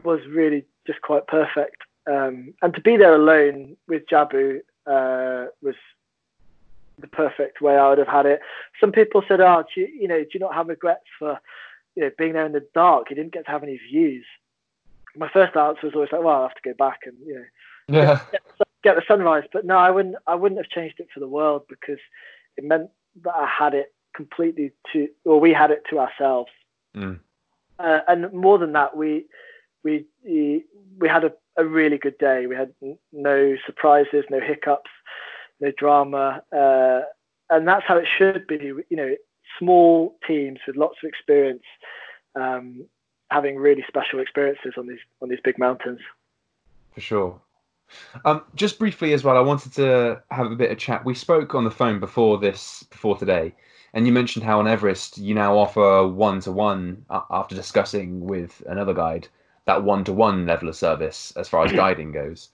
Speaker 2: was really just quite perfect. Um, and to be there alone with Jabu uh, was the perfect way I would have had it. Some people said, "Oh, do you, you know, do you not have regrets for you know being there in the dark? You didn't get to have any views." My first answer was always like, "Well, I have to go back and you know,
Speaker 1: yeah.
Speaker 2: get, get the sunrise." But no, I wouldn't. I wouldn't have changed it for the world because it meant that I had it completely to, or we had it to ourselves.
Speaker 1: Mm.
Speaker 2: Uh, and more than that, we we we had a, a really good day. We had no surprises, no hiccups, no drama, uh, and that's how it should be. You know, small teams with lots of experience, um, having really special experiences on these on these big mountains.
Speaker 1: For sure. Um, just briefly as well, I wanted to have a bit of chat. We spoke on the phone before this, before today, and you mentioned how on Everest you now offer one to one after discussing with another guide that one to one level of service as far as guiding goes.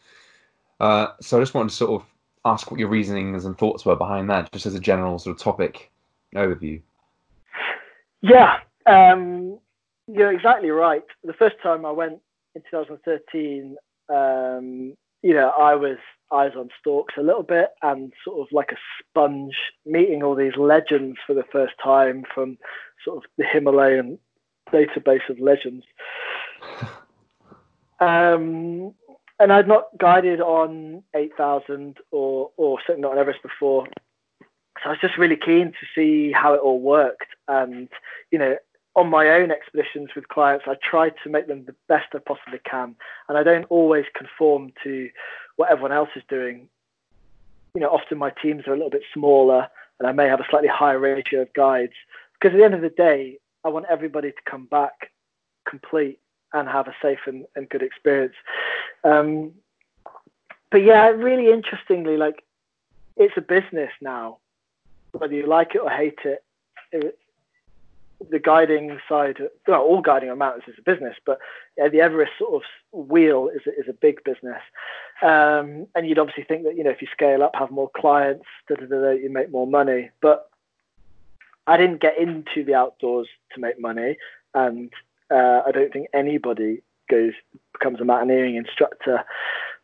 Speaker 1: Uh, so I just wanted to sort of ask what your reasonings and thoughts were behind that, just as a general sort of topic overview.
Speaker 2: Yeah, um, you're exactly right. The first time I went in 2013, um, you know, I was eyes on stalks a little bit and sort of like a sponge, meeting all these legends for the first time from sort of the Himalayan database of legends. Um, and I'd not guided on 8,000 or, or certainly not on Everest before. So I was just really keen to see how it all worked. And, you know, on my own expeditions with clients, I try to make them the best I possibly can. And I don't always conform to what everyone else is doing. You know, often my teams are a little bit smaller and I may have a slightly higher ratio of guides. Because at the end of the day, I want everybody to come back complete and have a safe and, and good experience. Um, but yeah, really interestingly, like it's a business now, whether you like it or hate it. it the guiding side, well, all guiding on mountains is a business, but yeah, the Everest sort of wheel is a, is a big business. Um, and you'd obviously think that you know if you scale up, have more clients, da, da, da, you make more money. But I didn't get into the outdoors to make money, and uh, I don't think anybody goes becomes a mountaineering instructor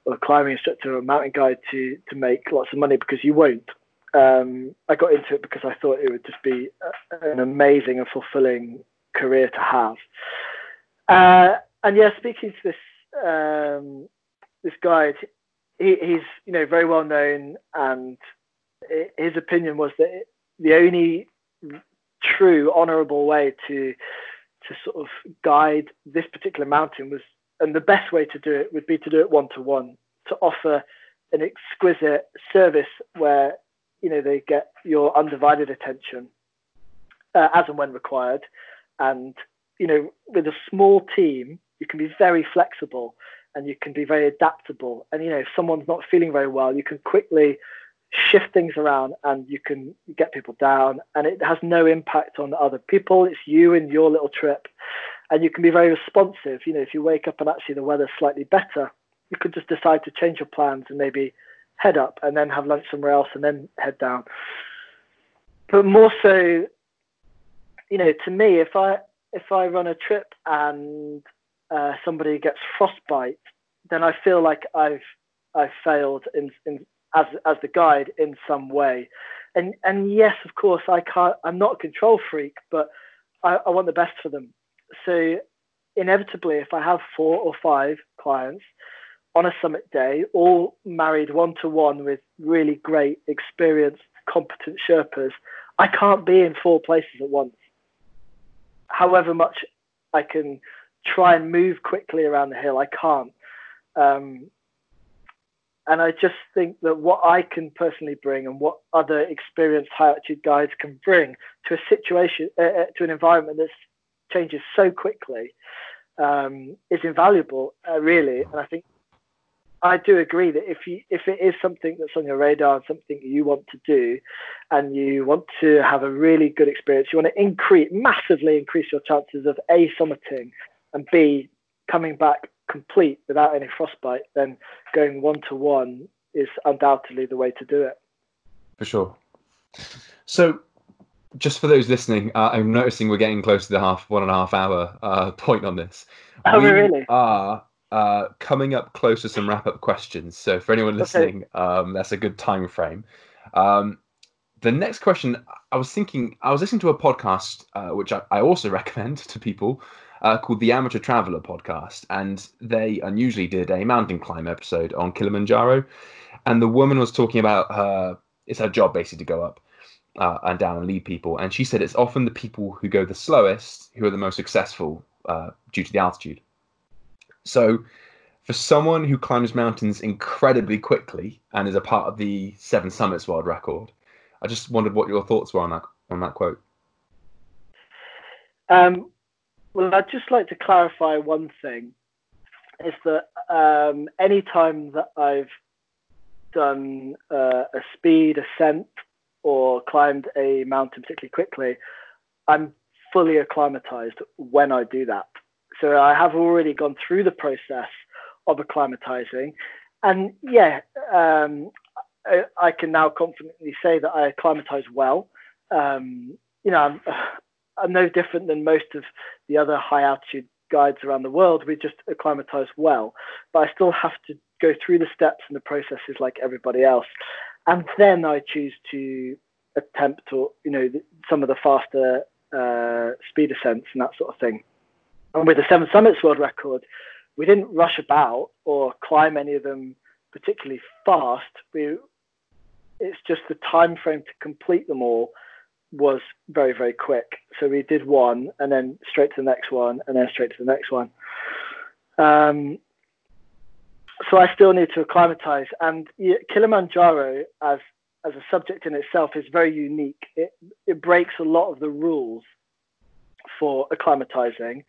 Speaker 2: or a climbing instructor or a mountain guide to to make lots of money because you won't. Um, I got into it because I thought it would just be a, an amazing and fulfilling career to have. Uh, and yeah, speaking to this um, this guide, he, he's you know very well known, and his opinion was that the only true honourable way to to sort of guide this particular mountain was, and the best way to do it would be to do it one to one, to offer an exquisite service where you know they get your undivided attention uh, as and when required, and you know with a small team you can be very flexible and you can be very adaptable, and you know if someone's not feeling very well, you can quickly shift things around and you can get people down and it has no impact on other people. It's you and your little trip. And you can be very responsive. You know if you wake up and actually the weather's slightly better you could just decide to change your plans and maybe head up and then have lunch somewhere else and then head down. But more so you know to me if i if i run a trip and uh, somebody gets frostbite then i feel like i've i've failed in, in as as the guide in some way. And and yes, of course, I can't. I'm not a control freak, but I, I want the best for them. So inevitably, if I have four or five clients on a summit day, all married one to one with really great, experienced, competent Sherpas, I can't be in four places at once. However much I can try and move quickly around the hill, I can't. Um, and I just think that what I can personally bring and what other experienced high altitude guides can bring to a situation, uh, uh to an environment that changes so quickly, um, is invaluable, uh, really. And I think I do agree that if you if it is something that's on your radar and something you want to do, and you want to have a really good experience, you want to increase massively increase your chances of a summiting and b coming back complete without any frostbite, then going one to one is undoubtedly the way to do it.
Speaker 1: For sure. So, just for those listening, uh, I'm noticing we're getting close to the half one and a half hour uh, point on this.
Speaker 2: Oh, we really?
Speaker 1: Are uh, coming up close to some wrap up questions. So for anyone listening, okay. um, that's a good time frame. Um, the next question, I was thinking, I was listening to a podcast uh, which I, I, also recommend to people uh, called the Amateur Traveler Podcast, and they unusually did a mountain climb episode on Kilimanjaro, and the woman was talking about her. It's her job basically to go up uh, and down and lead people, and she said it's often the people who go the slowest who are the most successful uh, due to the altitude. So, for someone who climbs mountains incredibly quickly and is a part of the Seven Summits World Record, I just wondered what your thoughts were on that on that quote.
Speaker 2: Um, well, I'd just like to clarify one thing: is that um, any time that I've done uh, a speed ascent or climbed a mountain particularly quickly, I'm fully acclimatized when I do that. So I have already gone through the process of acclimatizing. And yeah, um, I, I, can now confidently say that I acclimatize well. Um, you know, I'm, I'm, no different than most of the other high altitude guides around the world. We just acclimatize well, but I still have to go through the steps and the processes like everybody else. And then I choose to attempt or you know, some of the faster uh, speed ascents and that sort of thing. And with the Seven Summits World Record, we didn't rush about or climb any of them particularly fast. We, it's just the time frame to complete them all was very very quick. So we did one and then straight to the next one and then straight to the next one. Um, so I still need to acclimatize. And Kilimanjaro, as as a subject in itself, is very unique. It it breaks a lot of the rules for acclimatizing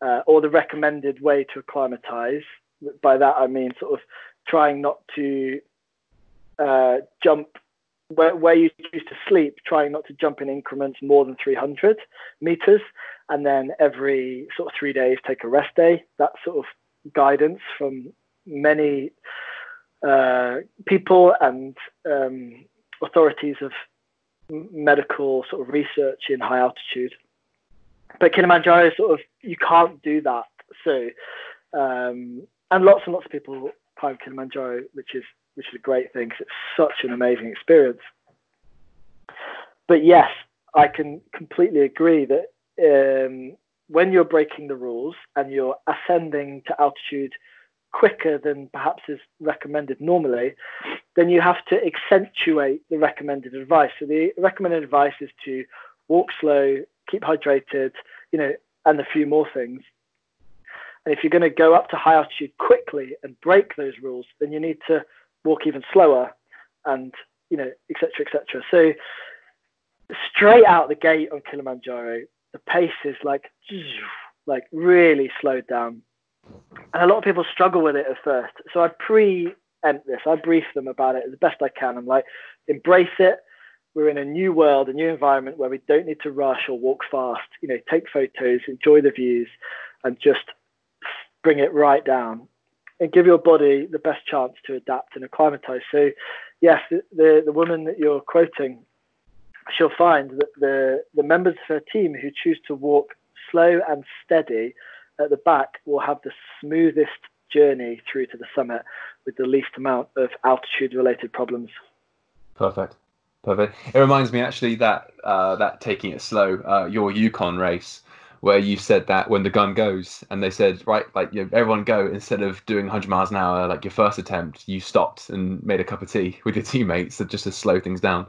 Speaker 2: uh, or the recommended way to acclimatize. By that I mean sort of trying not to uh, jump where, where you choose to sleep, trying not to jump in increments more than 300 meters, and then every sort of three days take a rest day. That sort of guidance from many uh, people and um, authorities of medical sort of research in high altitude but Kilimanjaro sort of you can't do that. So um, and lots and lots of people climb Kilimanjaro, which is which is a great thing because it's such an amazing experience. But yes, I can completely agree that um, when you're breaking the rules and you're ascending to altitude quicker than perhaps is recommended normally, then you have to accentuate the recommended advice. So the recommended advice is to walk slow, keep hydrated, you know, and a few more things. And if you're going to go up to high altitude quickly and break those rules, then you need to walk even slower and, you know, etc. etc. So straight out the gate on Kilimanjaro, the pace is like, like really slowed down. And a lot of people struggle with it at first. So I preempt this. I brief them about it as best I can. I'm like, embrace it we're in a new world, a new environment where we don't need to rush or walk fast. You know, take photos, enjoy the views, and just bring it right down, and give your body the best chance to adapt and acclimatize. So, yes, the the, the woman that you're quoting, she'll find that the the members of her team who choose to walk slow and steady at the back will have the smoothest journey through to the summit with the least amount of altitude related problems.
Speaker 1: Perfect. Perfect. It reminds me actually that uh, that taking it slow, uh, your Yukon race, where you said that when the gun goes, and they said right, like you know, everyone go instead of doing 100 miles an hour, like your first attempt, you stopped and made a cup of tea with your teammates, just to slow things down.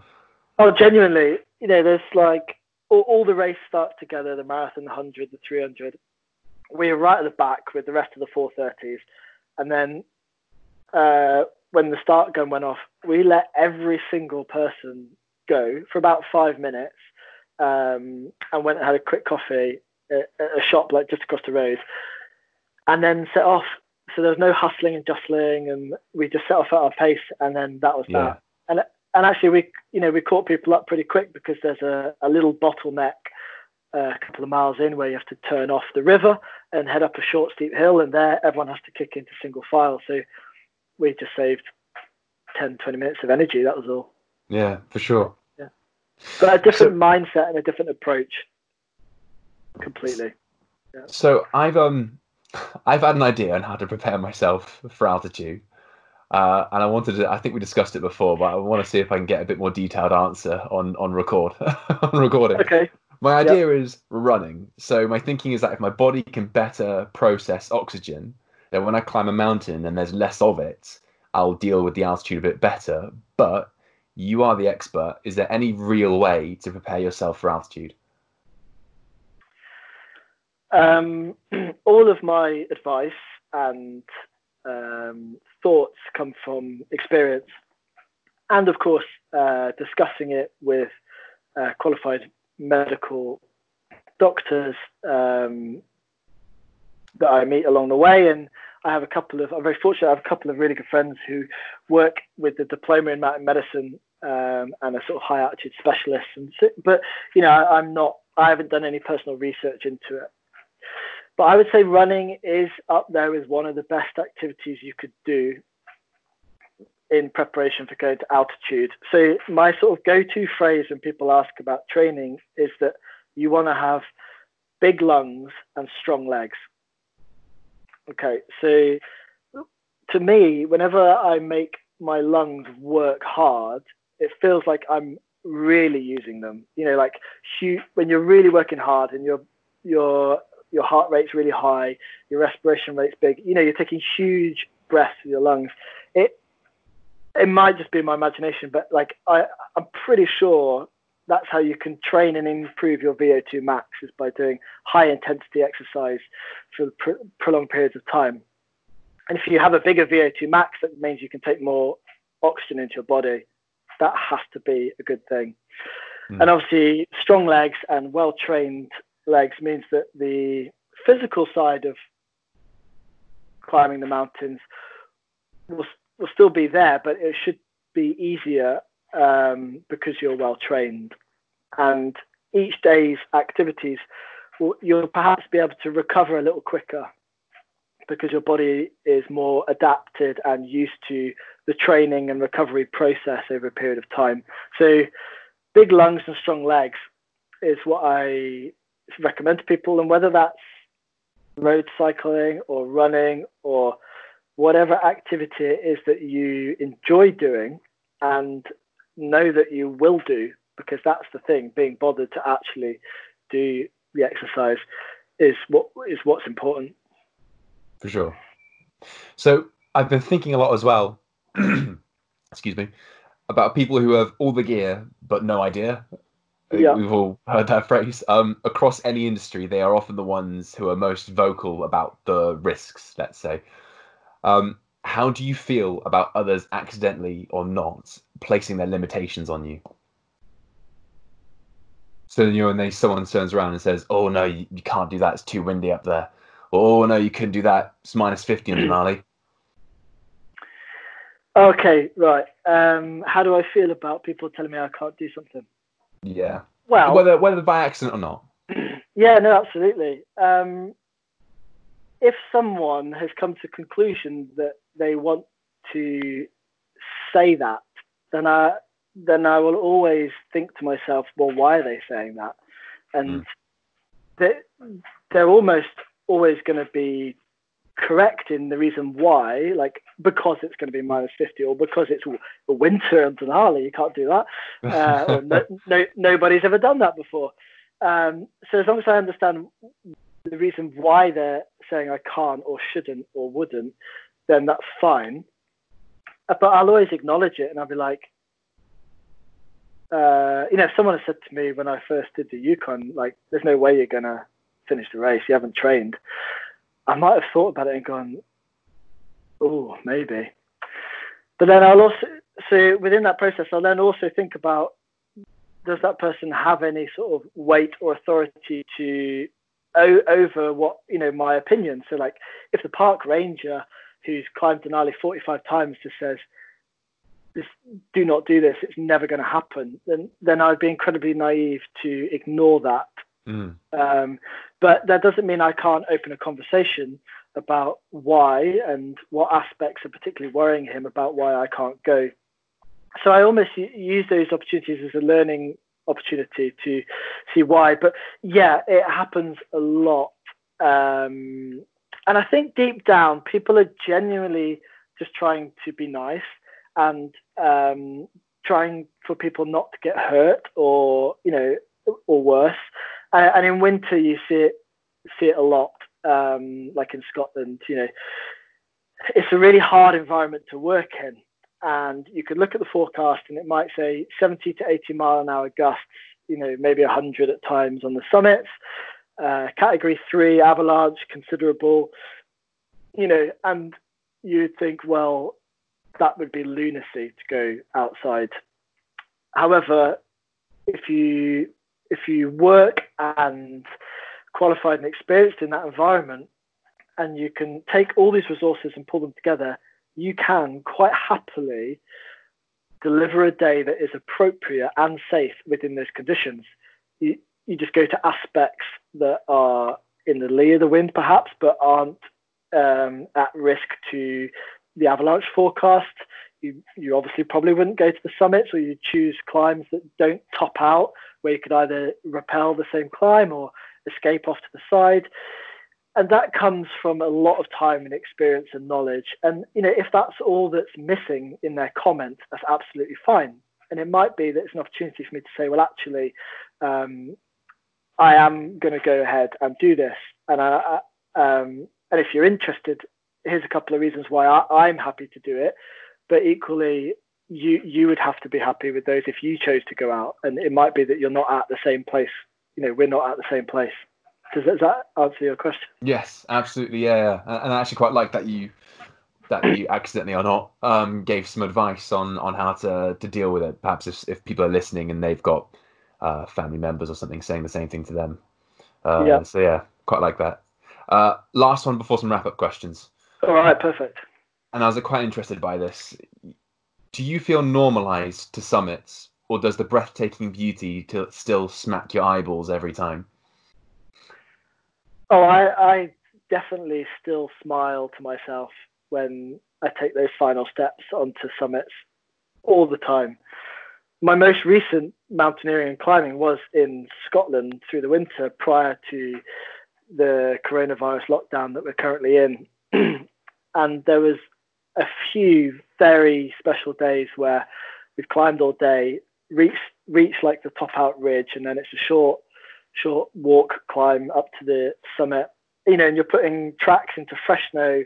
Speaker 2: Oh, genuinely, you know, there's like all, all the race starts together, the marathon, the 100, the 300. We're right at the back with the rest of the 430s, and then uh, when the start gun went off, we let every single person go for about five minutes um, and went and had a quick coffee a shop like just across the road and then set off. so there was no hustling and jostling, and we just set off at our pace, and then that was
Speaker 1: Yeah.
Speaker 2: that. And and actually, we you know we caught people up pretty quick because there's a, a little bottleneck uh, a couple of miles in where you have to turn off the river and head up a short steep hill, and there everyone has to kick into single file. So we just saved 10, 20 minutes of energy. That was all.
Speaker 1: Yeah, for sure.
Speaker 2: Yeah, But a different mindset and a different approach. Completely.
Speaker 1: So I've um I've had an idea on how to prepare myself for altitude. Uh, and I wanted to I think we discussed it before, but I want to see if I can get a bit more detailed answer on on record on recording.
Speaker 2: Okay.
Speaker 1: My idea is running. So my thinking is that if my body can better process oxygen, then when I climb a mountain and there's less of it, I'll deal with the altitude a bit better. But you are the expert. Is there any real way to prepare yourself for altitude?
Speaker 2: Um, all of my advice and um, thoughts come from experience, and of course, uh, discussing it with uh, qualified medical doctors um, that I meet along the way. And I have a couple of, I'm very fortunate, I have a couple of really good friends who work with the diploma in mountain medicine um, and are sort of high altitude specialists. And so, but you know, I, I'm not, I haven't done any personal research into it. But I would say running is up there as one of the best activities you could do in preparation for going to altitude. So my sort of go-to phrase when people ask about training is that you want to have big lungs and strong legs. Okay, so to me, whenever I make my lungs work hard, it feels like I'm really using them. You know, like when you're really working hard and your your your heart rate's really high, your respiration rate's big. You know, you're taking huge breaths with your lungs. It it might just be my imagination, but like I I'm pretty sure that's how you can train and improve your VO2 max is by doing high intensity exercise for pr- prolonged periods of time. And if you have a bigger VO2 max, that means you can take more oxygen into your body. That has to be a good thing.
Speaker 1: Mm.
Speaker 2: And obviously, strong legs and well trained legs means that the physical side of climbing the mountains will, will still be there, but it should be easier um, because you're well trained. And each day's activities, will, you'll perhaps be able to recover a little quicker because your body is more adapted and used to the training and recovery process over a period of time. So, big lungs and strong legs is what I recommend to people, and whether that's road cycling or running or whatever activity it is that you enjoy doing and know that you will do, because that's the thing, being bothered to actually do the exercise is what is what's important.
Speaker 1: For sure. So I've been thinking a lot as well. excuse me, about people who have all the gear but no idea.
Speaker 2: Yeah.
Speaker 1: We've all heard that phrase. Um, across any industry, they are often the ones who are most vocal about the risks. Let's say. Um, how do you feel about others accidentally or not placing their limitations on you? So you know, when they someone turns around and says, "Oh no, you, you can't do that. It's too windy up there." Or, oh no, you couldn't do that. It's minus fifty in Denali.
Speaker 2: Okay, right. Um, how do I feel about people telling me I can't do something?
Speaker 1: Yeah.
Speaker 2: Well,
Speaker 1: Whether whether by accident or not.
Speaker 2: yeah, no, absolutely. Um, if someone has come to conclusion that they want to say that, then I then I will always think to myself, well, why are they saying that? And
Speaker 1: Mm.
Speaker 2: they they're almost always going to be correct in the reason why, like because it's going to be minus 50 or because it's winter in Denali, you can't do that. Uh, no, no, nobody's ever done that before. Um, so as long as I understand the reason why they're saying I can't or shouldn't or wouldn't, then that's fine. Uh, But I'll always acknowledge it and I'll be like, uh, you know, if someone said to me when I first did the Yukon, like, there's no way you're going to finish the race, you haven't trained, I might have thought about it and gone, oh, maybe. But then I'll also, so within that process, I'll then also think about does that person have any sort of weight or authority to o- over what you know my opinion so like if the park ranger who's climbed Denali 45 times just says, do not do this, it's never going to happen, then, then I'd be incredibly naive to ignore that. Mm. Um, but that doesn't mean I can't open a conversation about why and what aspects are particularly worrying him about why I can't go. So I almost use those opportunities as a learning opportunity to see why. But yeah, it happens a lot. Um, and I think deep down, people are genuinely just trying to be nice and um, trying for people not to get hurt or, you know, or worse. And in winter, you see it see it a lot, um, like in Scotland. You know, it's a really hard environment to work in and you could look at the forecast and it might say 70 to 80 mile an hour gusts, you know, maybe 100 at times on the summits. Uh, category three avalanche, considerable, you know, and you'd think, well, that would be lunacy to go outside. However, if you if you work and qualified and experienced in that environment, and you can take all these resources and pull them together, you can quite happily deliver a day that is appropriate and safe within those conditions. You, you just go to aspects that are in the lee of the wind, perhaps, but aren't um, at risk to the avalanche forecast. You, you obviously probably wouldn't go to the summits, or you choose climbs that don't top out, where you could either rappel the same climb or escape off to the side and that comes from a lot of time and experience and knowledge. And you know, if that's all that's missing in their comment, that's absolutely fine. And it might be that it's an opportunity for me to say, well, actually, um, I am going to go ahead and do this. And I, um, and if you're interested, here's a couple of reasons why I, I'm happy to do it. But equally, you you would have to be happy with those if you chose to go out. And it might be that you're not at the same place. You know, we're not at the same place. Does, does that answer your question?
Speaker 1: Yes, absolutely. Yeah, yeah. and I actually quite like that you that you accidentally or not um, gave some advice on on how to to deal with it. Perhaps if if people are listening and they've got uh, family members or something saying the same thing to them. Uh, yeah. So yeah, quite like that. Uh, last one before some wrap up questions.
Speaker 2: All right, perfect.
Speaker 1: And I was quite interested by this. Do you feel normalized to summits, or does the breathtaking beauty still smack your eyeballs every time?
Speaker 2: Oh, I, I definitely still smile to myself when I take those final steps onto summits all the time. My most recent mountaineering and climbing was in Scotland through the winter prior to the coronavirus lockdown that we're currently in. and there was a few very special days where we've climbed all day, reached reached like the top out ridge, and then it's a short short walk climb up to the summit. You know, and you're putting tracks into fresh snow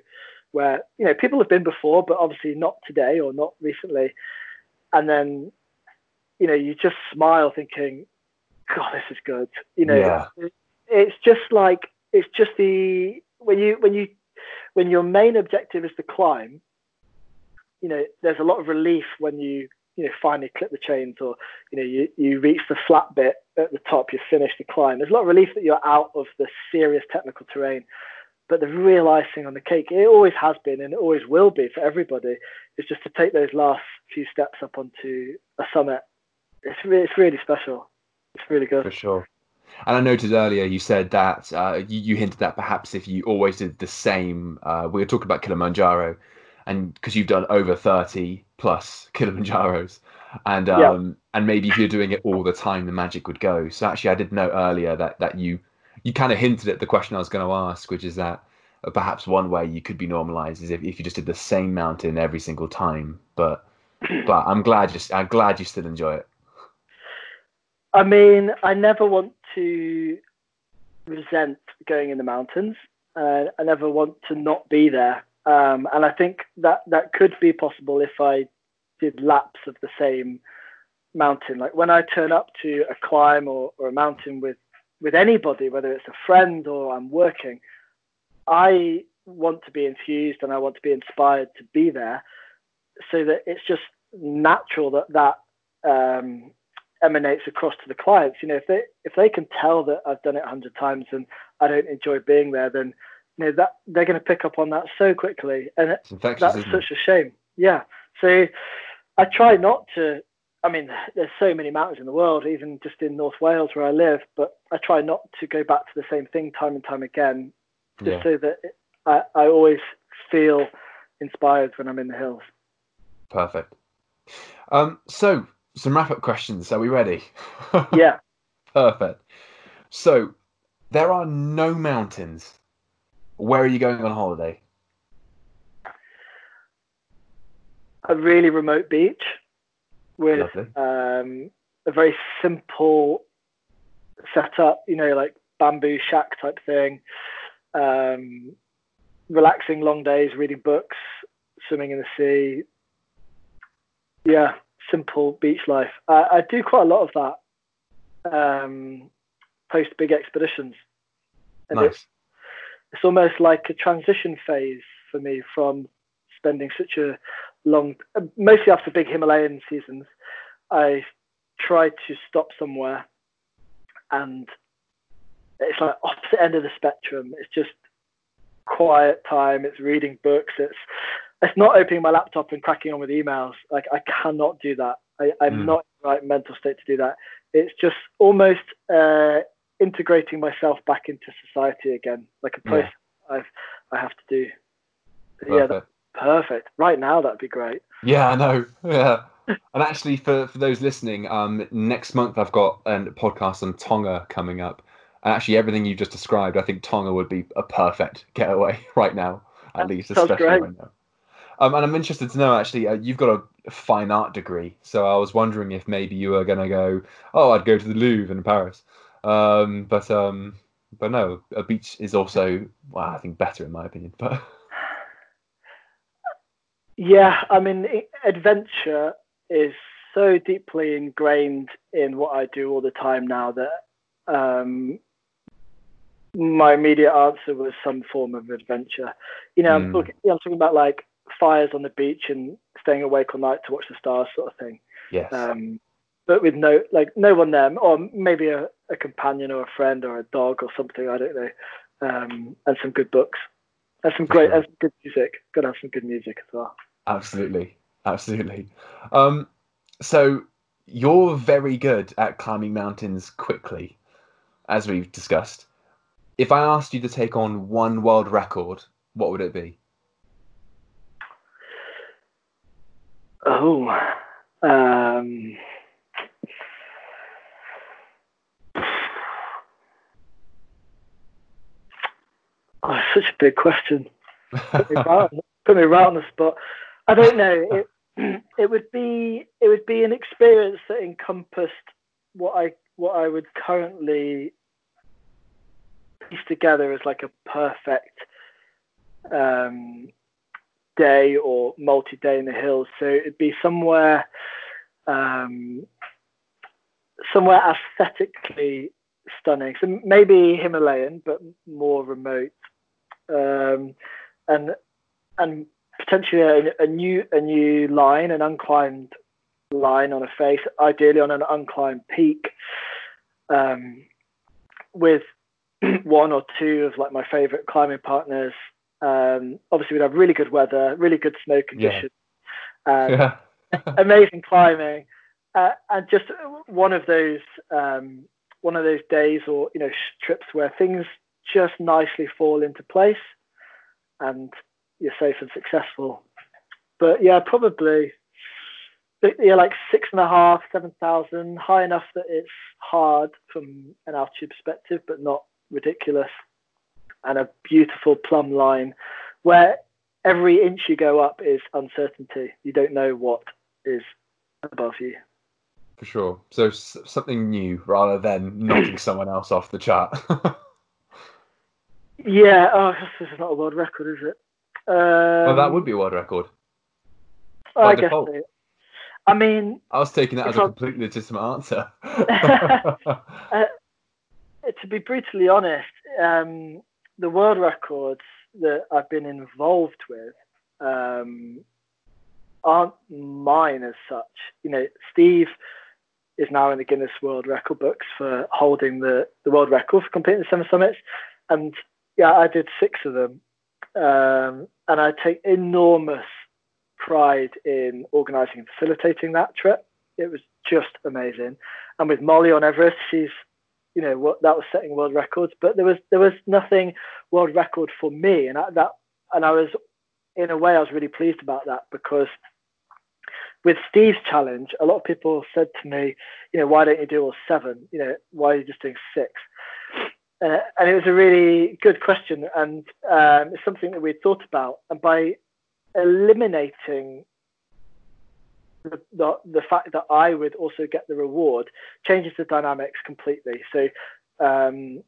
Speaker 2: where you know people have been before, but obviously not today or not recently. And then you know you just smile, thinking, "God, this is good." You know, yeah. it, it's just like it's just the when you when you when your main objective is to climb. You know, there's a lot of relief when you you know finally clip the chains or you know you, you reach the flat bit at the top you finish the climb. There's a lot of relief that you're out of the serious technical terrain. But the real icing on the cake it always has been and it always will be for everybody is just to take those last few steps up onto a summit. It's, re- it's really special. It's really good.
Speaker 1: For sure. And I noted earlier you said that uh, you, you, hinted that perhaps if you always did the same, uh, we were talking about Kilimanjaro, and because you've done over 30 plus Kilimanjaros, and um, yeah. and maybe if you're doing it all the time, the magic would go. So actually, I did know earlier that that you you kind of hinted at the question I was going to ask, which is that perhaps one way you could be normalized is if, if you just did the same mountain every single time. But but I'm glad just I'm glad you still enjoy it.
Speaker 2: I mean, I never want to resent going in the mountains. Uh, I never want to not be there. Um, and I think that that could be possible if I did laps of the same mountain. Like when I turn up to a climb or, or a mountain with with anybody, whether it's a friend or I'm working, I want to be infused and I want to be inspired to be there, so that it's just natural that that um, emanates across to the clients. You know, if they if they can tell that I've done it a hundred times and I don't enjoy being there, then you know that they're going to pick up on that so quickly, and that's such
Speaker 1: it?
Speaker 2: a shame. Yeah, so I try not to. I mean, there's so many mountains in the world, even just in North Wales where I live, but I try not to go back to the same thing time and time again, just yeah. so that I, I always feel inspired when I'm in the hills.
Speaker 1: Perfect. Um, so, some wrap up questions. Are we ready?
Speaker 2: yeah.
Speaker 1: Perfect. So, there are no mountains. Where are you going on holiday?
Speaker 2: A really remote beach with um, a very simple setup, you know, like bamboo shack type thing. Um, relaxing long days, reading books, swimming in the sea. Yeah, simple beach life. I, I do quite a lot of that um, post big expeditions.
Speaker 1: And nice.
Speaker 2: It's, almost like a transition phase for me from spending such a long, mostly after big Himalayan seasons. I try to stop somewhere and it's like opposite end of the spectrum. It's just quiet time. It's reading books. It's it's not opening my laptop and cracking on with emails. Like I cannot do that. I, am mm. not in the right mental state to do that. It's just almost uh, integrating myself back into society again, like a process yeah. I've I have to do. Yeah, that's perfect. Right now, that'd be great.
Speaker 1: Yeah, I know. Yeah. and actually, for, for those listening, um, next month I've got a podcast on Tonga coming up. And actually, everything you've just described, I think Tonga would be a perfect getaway right now, at least, especially great. right now. Um, and I'm interested to know actually, uh, you've got a fine art degree, so I was wondering if maybe you were going to go, oh, I'd go to the Louvre in Paris. Um, but um, but no, a beach is also, well, I think better in my opinion. But
Speaker 2: yeah, I mean, adventure is so deeply ingrained in what I do all the time now that um, my immediate answer was some form of adventure. You know, mm. I'm, hmm. talking, I'm talking about like fires on the beach and staying awake all night to watch the stars, sort of thing.
Speaker 1: Yes.
Speaker 2: Um, but with no like no one there, or maybe a, a, companion or a friend or a dog or something. I don't know. Um, and some good books and some great and some good music. Got to have some good music as well.
Speaker 1: Absolutely, absolutely. Um, so you're very good at climbing mountains quickly, as we've discussed. If I asked you to take on one world record, what would it be?
Speaker 2: Oh, um, oh, such a big question. Put me, right, on the spot. I don't know. It, it would be it would be an experience that encompassed what I what I would currently piece together as like a perfect um, day or multi-day in the hills. So it'd be somewhere um, somewhere aesthetically stunning. So maybe Himalayan, but more remote, um, and and potentially a, a, new a new line, an unclimbed line on a face, ideally on an unclimbed peak, um, with one or two of like my favorite climbing partners. Um, obviously, we'd have really good weather, really good snow conditions, yeah. yeah. amazing climbing, uh, and just one of those um, one of those days or you know trips where things just nicely fall into place, and you're safe and successful. But yeah, probably yeah, like six and a half, seven thousand, high enough that it's hard from an altitude perspective, but not ridiculous. And a beautiful plumb line where every inch you go up is uncertainty. You don't know what is above you.
Speaker 1: For sure. So something new rather than knocking someone else off the chart.
Speaker 2: yeah. Oh, this is not a world record, is it? Um,
Speaker 1: well, that would be a world record.
Speaker 2: I guess so. I mean,
Speaker 1: I was taking that as a completely legitimate answer.
Speaker 2: uh, to be brutally honest, um, the world records that I've been involved with um, aren't mine as such. You know, Steve is now in the Guinness World Record books for holding the, the world record for completing the seven summits, and yeah, I did six of them, um, and I take enormous pride in organising and facilitating that trip. It was just amazing, and with Molly on Everest, she's you know what that was setting world records, but there was there was nothing world record for me, and I, that and I was in a way I was really pleased about that because with Steve's challenge, a lot of people said to me, you know, why don't you do all seven? You know, why are you just doing six? Uh, and it was a really good question, and um, it's something that we'd thought about. And by eliminating the, the, the fact that I would also get the reward changes the dynamics completely. So um,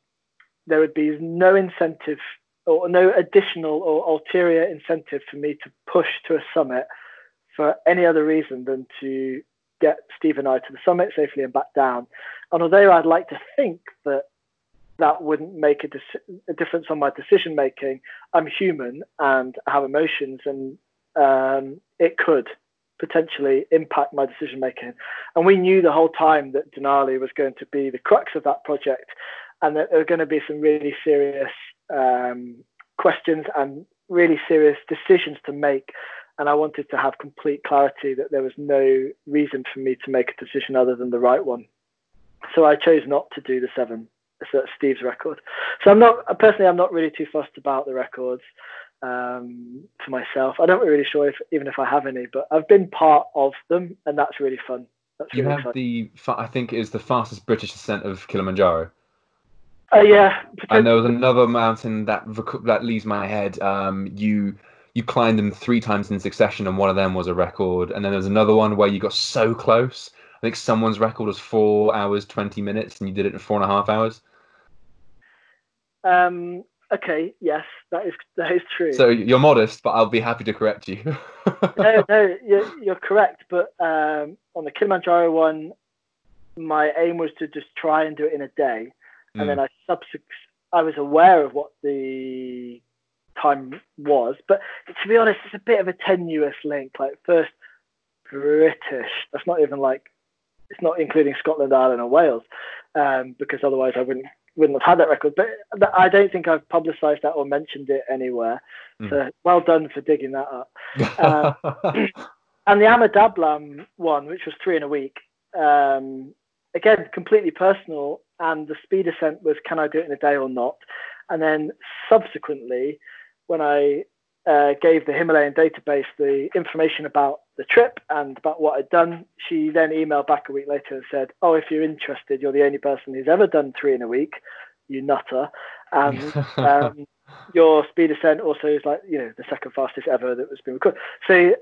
Speaker 2: there would be no incentive or no additional or ulterior incentive for me to push to a summit for any other reason than to get Steve and I to the summit safely and back down. And although I'd like to think that that wouldn't make a, a difference on my decision making, I'm human and I have emotions, and um, it could potentially impact my decision making. And we knew the whole time that Denali was going to be the crux of that project, and that there were going to be some really serious um, questions and really serious decisions to make. And I wanted to have complete clarity that there was no reason for me to make a decision other than the right one. So I chose not to do the seven. So that's Steve's record. So I'm not personally. I'm not really too fussed about the records um, for myself. I don't really sure if even if I have any, but I've been part of them, and that's really fun. That's
Speaker 1: you
Speaker 2: really
Speaker 1: have
Speaker 2: fun.
Speaker 1: the I think it is the fastest British ascent of Kilimanjaro.
Speaker 2: Uh, yeah.
Speaker 1: And there was another mountain that that leaves my head. Um, you you climbed them three times in succession, and one of them was a record. And then there's another one where you got so close. I think someone's record was four hours twenty minutes, and you did it in four and a half hours.
Speaker 2: Um, okay, yes, that is that is true.
Speaker 1: So you're modest, but I'll be happy to correct you.
Speaker 2: no, no, you're, you're correct. But um, on the Kilimanjaro one, my aim was to just try and do it in a day, and mm. then I subsequent I was aware of what the time was, but to be honest, it's a bit of a tenuous link. Like first British, that's not even like it's not including Scotland, Ireland, or Wales, um, because otherwise I wouldn't wouldn't have had that record. But I don't think I've publicised that or mentioned it anywhere. Mm. So well done for digging that up. Uh, and the Ama Dablam one, which was three in a week, um, again completely personal. And the speed ascent was can I do it in a day or not? And then subsequently, when I uh, gave the Himalayan database the information about the trip and about what I'd done. She then emailed back a week later and said, "Oh, if you're interested, you're the only person who's ever done three in a week, you nutter." And um, your speed ascent also is like you know the second fastest ever that was been recorded. So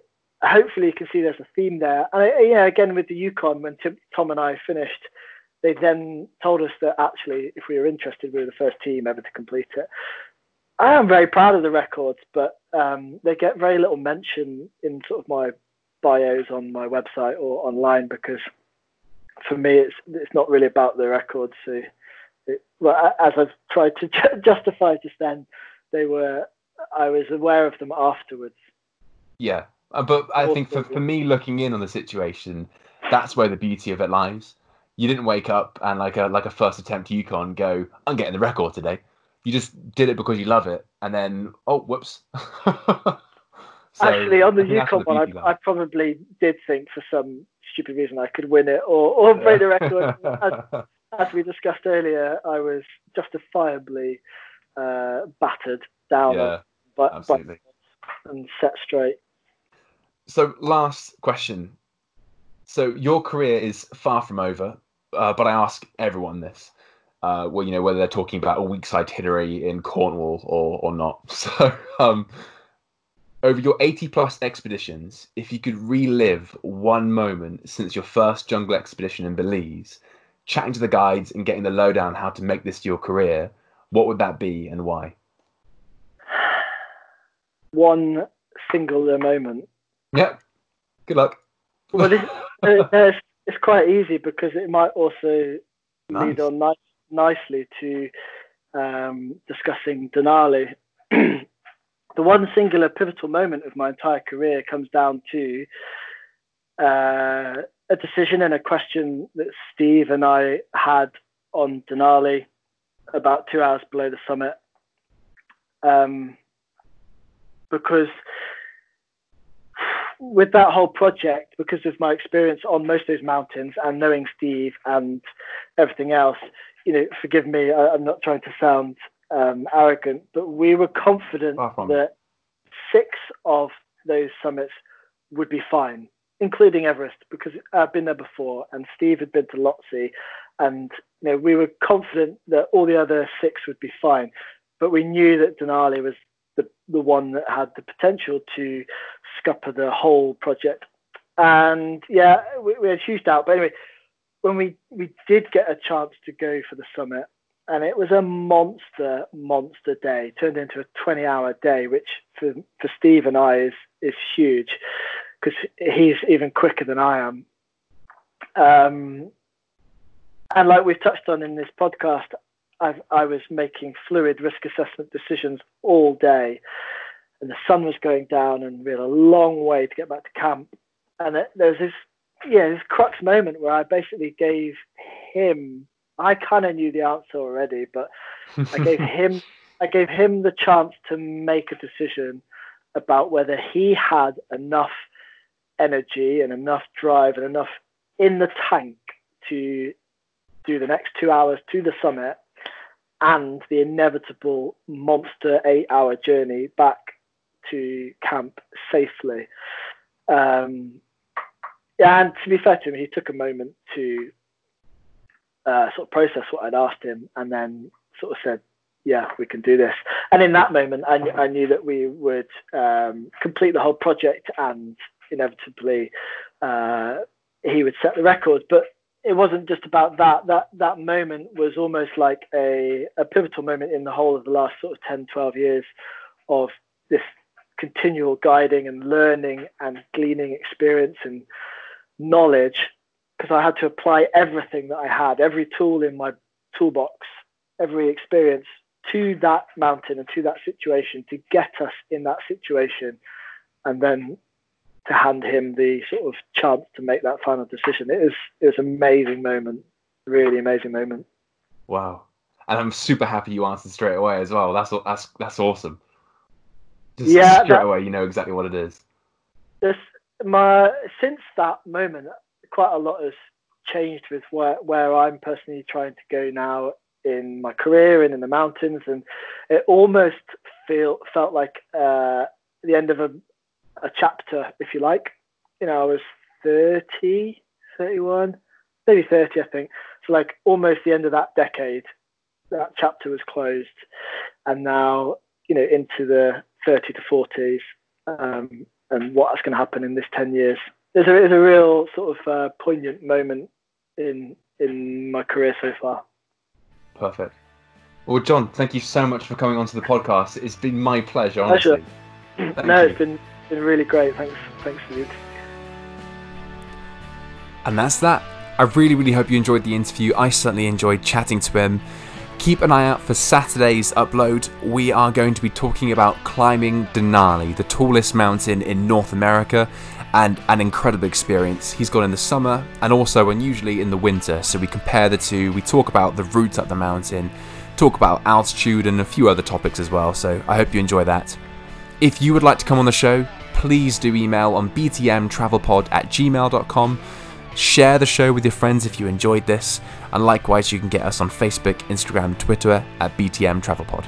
Speaker 2: hopefully you can see there's a theme there. And uh, yeah, again with the Yukon, when Tim, Tom and I finished, they then told us that actually, if we were interested, we were the first team ever to complete it. I am very proud of the records, but um, they get very little mention in sort of my bios on my website or online because for me it's it's not really about the records. So, it, well, as I've tried to justify just then, they were I was aware of them afterwards.
Speaker 1: Yeah, uh, but I think for, for me looking in on the situation, that's where the beauty of it lies. You didn't wake up and like a like a first attempt Yukon go, I'm getting the record today. You just did it because you love it, and then oh whoops.
Speaker 2: So Actually, on the Yukon one, I, I, probably did think for some stupid reason I could win it or, or break the record. as, as, we discussed earlier, I was justifiably uh, battered down yeah, by, absolutely. By and set straight.
Speaker 1: So, last question. So, your career is far from over, uh, but I ask everyone this. Uh, well, you know, whether they're talking about a week's itinerary in Cornwall or, or not. So, um, over your 80 plus expeditions, if you could relive one moment since your first jungle expedition in Belize, chatting to the guides and getting the lowdown how to make this your career, what would that be and why?
Speaker 2: One singular moment.
Speaker 1: Yeah. Good luck.
Speaker 2: well, it's, it's, it's, quite easy because it might also nice. lead on nice, nicely to um, discussing Denali. the one singular pivotal moment of my entire career comes down to uh, a decision and a question that Steve and I had on Denali about two hours below the summit. um, because with that whole project, because of my experience on most of those mountains and knowing Steve and everything else, you know, forgive me, I, am not trying to sound um, arrogant, but we were confident that six of those summits would be fine, including Everest, because I've been there before, and Steve had been to Lhotse, and you know, we were confident that all the other six would be fine. But we knew that Denali was the, the one that had the potential to scupper the whole project. And yeah, we, we had huge doubt. But anyway, when we, we did get a chance to go for the summit, and it was a monster, monster day. Turned into a 20 hour day, which for, for Steve and I is, is huge because he's even quicker than I am. Um, and like we've touched on in this podcast, I've, I was making fluid risk assessment decisions all day, and the sun was going down, and we had a long way to get back to camp. And there was this, yeah, this crux moment where I basically gave him. I kind of knew the answer already, but I gave him, I gave him the chance to make a decision about whether he had enough energy and enough drive and enough in the tank to do the next two hours to the summit and the inevitable monster eight hour journey back to camp safely. Um, and to be fair to him, he took a moment to uh, sort of process what I'd asked him and then sort of said, yeah, we can do this. And in that moment, I, I knew that we would um, complete the whole project and inevitably uh, he would set the record. But it wasn't just about that. That that moment was almost like a, a pivotal moment in the whole of the last sort of 10, 12 years of this continual guiding and learning and gleaning experience and knowledge because I had to apply everything that I had, every tool in my toolbox, every experience to that mountain and to that situation to get us in that situation and then to hand him the sort of chance to make that final decision. It was it was an amazing moment, really amazing moment.
Speaker 1: Wow, and I'm super happy you answered straight away as well. That's that's that's awesome. Just yeah, straight that, away, you know exactly what it is.
Speaker 2: This my since that moment, quite a lot has changed with where where I'm personally trying to go now in my career and in the mountains, and it almost feel felt like uh, the end of a a chapter, if you like. You know, I was 30, 31, maybe 30, I think. So, like, almost the end of that decade, that chapter was closed. And now, you know, into the 30 to 40s um, and what's going to happen in this 10 years. There's a, there's a real sort of uh, poignant moment in in my career so far.
Speaker 1: Perfect. Well, John, thank you so much for coming onto the podcast. It's been my pleasure, honestly.
Speaker 2: Pleasure. no, you. it's been been really great. Thanks, thanks, Luke.
Speaker 3: And that's that. I really, really hope you enjoyed the interview. I certainly enjoyed chatting to him. Keep an eye out for Saturday's upload. We are going to be talking about climbing Denali, the tallest mountain in North America, and an incredible experience. He's gone in the summer and also unusually in the winter. So we compare the two. We talk about the route up the mountain, talk about altitude, and a few other topics as well. So I hope you enjoy that. If you would like to come on the show, please do email on btmtravelpod at gmail.com. Share the show with your friends if you enjoyed this, and likewise, you can get us on Facebook, Instagram, Twitter at BTM Travel Pod.